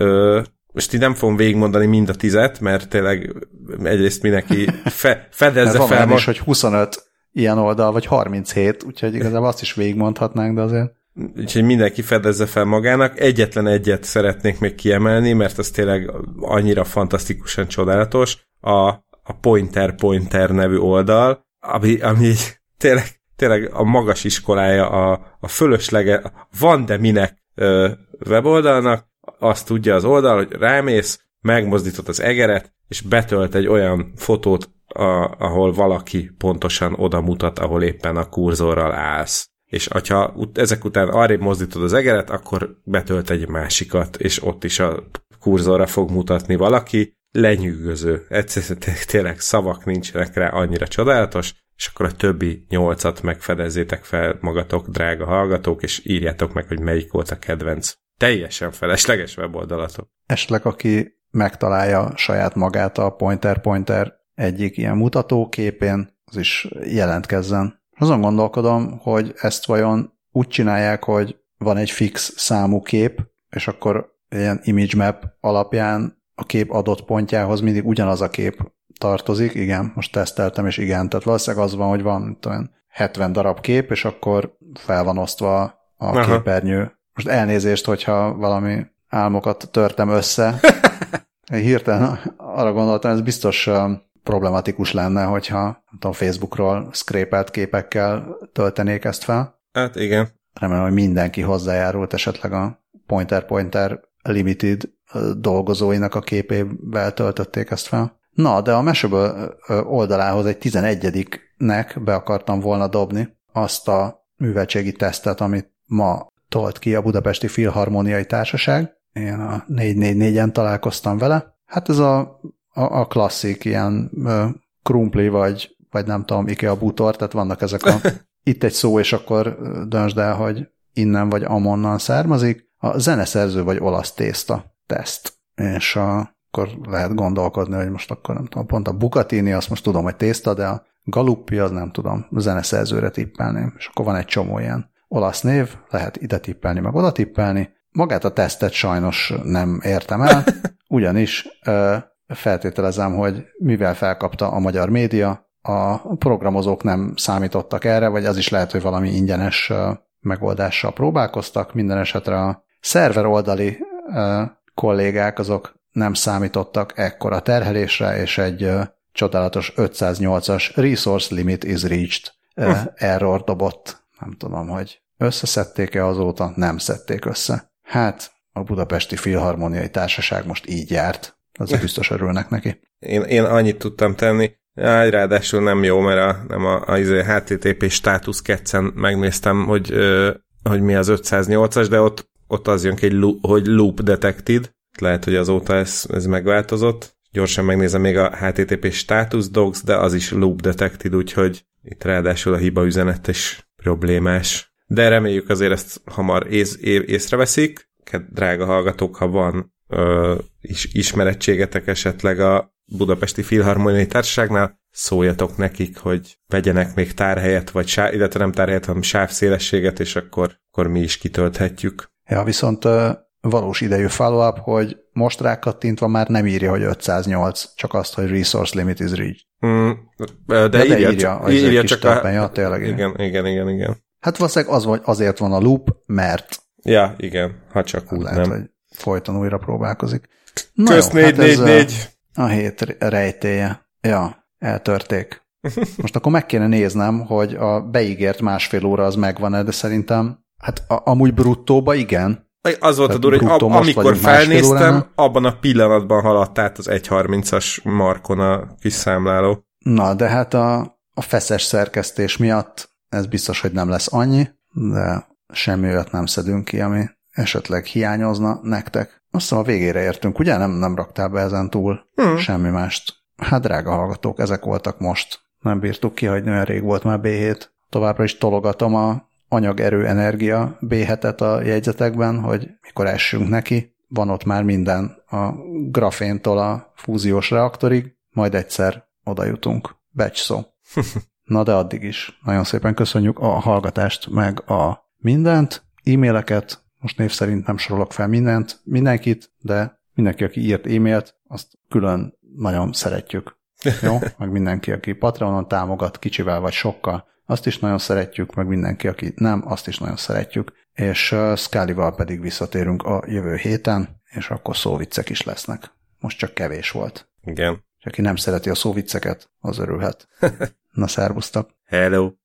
Most így nem fogom végigmondani mind a tizet, mert tényleg egyrészt mindenki fe, fedezze mert fel. Van is, hogy 25 ilyen oldal, vagy 37, úgyhogy igazából azt is végigmondhatnánk, de azért... Úgyhogy mindenki fedezze fel magának. Egyetlen egyet szeretnék még kiemelni, mert az tényleg annyira fantasztikusan csodálatos. A, a Pointer Pointer nevű oldal, ami, ami tényleg, tényleg a magas iskolája, a, a fölöslege, van de minek ö, weboldalnak, azt tudja az oldal, hogy rámész, megmozdítod az egeret, és betölt egy olyan fotót, a, ahol valaki pontosan oda mutat, ahol éppen a kurzorral állsz. És ha ezek után arrébb mozdítod az egeret, akkor betölt egy másikat, és ott is a kurzorra fog mutatni valaki. Lenyűgöző. Egyszerűen tényleg szavak nincsenek rá, annyira csodálatos, és akkor a többi nyolcat megfedezzétek fel magatok, drága hallgatók, és írjátok meg, hogy melyik volt a kedvenc teljesen felesleges weboldalatok. Esetleg aki megtalálja saját magát a Pointer Pointer egyik ilyen mutatóképén, az is jelentkezzen. Azon gondolkodom, hogy ezt vajon úgy csinálják, hogy van egy fix számú kép, és akkor ilyen image map alapján a kép adott pontjához mindig ugyanaz a kép tartozik. Igen, most teszteltem, és igen, tehát valószínűleg az van, hogy van olyan 70 darab kép, és akkor fel van osztva a Aha. képernyő most elnézést, hogyha valami álmokat törtem össze. Hirtelen arra gondoltam, ez biztos problematikus lenne, hogyha nem tudom, Facebookról scrapelt képekkel töltenék ezt fel. Hát igen. Remélem, hogy mindenki hozzájárult esetleg a Pointer Pointer Limited dolgozóinak a képével töltötték ezt fel. Na, de a Mashable oldalához egy 11-nek be akartam volna dobni azt a műveltségi tesztet, amit ma tolt ki a Budapesti Filharmoniai Társaság. Én a 444-en találkoztam vele. Hát ez a, a, a klasszik ilyen ö, krumpli, vagy, vagy nem tudom, Ikea bútor, tehát vannak ezek a itt egy szó, és akkor döntsd el, hogy innen vagy amonnan származik. A zeneszerző vagy olasz tészta teszt. És a, akkor lehet gondolkodni, hogy most akkor nem tudom, pont a Bucatini, azt most tudom, hogy tészta, de a Galuppi, az nem tudom, zeneszerzőre tippelném. És akkor van egy csomó ilyen olasz név, lehet ide tippelni, meg oda tippelni. Magát a tesztet sajnos nem értem el, ugyanis feltételezem, hogy mivel felkapta a magyar média, a programozók nem számítottak erre, vagy az is lehet, hogy valami ingyenes megoldással próbálkoztak. Minden esetre a szerver oldali kollégák azok nem számítottak ekkora terhelésre, és egy csodálatos 508-as resource limit is reached hm. error dobott. Nem tudom, hogy összeszedték-e azóta, nem szedték össze. Hát, a Budapesti Filharmoniai Társaság most így járt. Az biztos örülnek neki. Én, én annyit tudtam tenni, ráadásul nem jó, mert a, nem a, a, a izé HTTP státusz ketszen megnéztem, hogy, ö, hogy mi az 508-as, de ott, ott az jön ki, hogy loop detected. Lehet, hogy azóta ez, ez megváltozott. Gyorsan megnézem még a HTTP status dogs, de az is loop detected, úgyhogy itt ráadásul a hiba üzenet is problémás. De reméljük azért ezt hamar ész, észreveszik. Drága hallgatók, ha van ö, is, ismerettségetek esetleg a Budapesti Filharmoniai Társaságnál, szóljatok nekik, hogy vegyenek még tárhelyet, vagy sá, illetve nem tárhelyet, hanem sávszélességet, és akkor, akkor mi is kitölthetjük. Ja, viszont valós idejű follow-up, hogy most rákattintva már nem írja, hogy 508, csak azt, hogy resource limit is reached. Mm, de, de, írja, írja, csak, írja csak a... Ja, tényleg, igen, igen, igen, igen. Hát valószínűleg az, vagy azért van a loop, mert... Ja, igen, ha csak úgy lehet, nem. Hogy folyton újra próbálkozik. Na Kösz jó, 4, hát 4, 4. A hét rejtéje. Ja, eltörték. Most akkor meg kéne néznem, hogy a beígért másfél óra az megvan-e, de szerintem, hát a, amúgy bruttóba igen. Az volt Tehát a durva, hogy ab, amikor felnéztem, abban a pillanatban haladt át az 1.30-as markon a kis számláló. Na, de hát a, a feszes szerkesztés miatt ez biztos, hogy nem lesz annyi, de semmi olyat nem szedünk ki, ami esetleg hiányozna nektek. Azt hiszem a végére értünk, ugye? Nem, nem raktál be ezen túl hmm. semmi mást. Hát drága hallgatók, ezek voltak most. Nem bírtuk kihagyni, olyan rég volt már B7. Továbbra is tologatom a anyagerő energia B7-et a jegyzetekben, hogy mikor essünk neki. Van ott már minden a graféntól a fúziós reaktorig, majd egyszer oda jutunk. Becs szó. Na de addig is. Nagyon szépen köszönjük a hallgatást, meg a mindent. E-maileket most név szerint nem sorolok fel mindent, mindenkit, de mindenki, aki írt e-mailt, azt külön nagyon szeretjük. Jó? Meg mindenki, aki Patreonon támogat kicsivel vagy sokkal, azt is nagyon szeretjük, meg mindenki, aki nem, azt is nagyon szeretjük. És uh, Scully-val pedig visszatérünk a jövő héten, és akkor szóviccek is lesznek. Most csak kevés volt. Igen. És aki nem szereti a szóvicceket, az örülhet. Na, szervusztok! Hello!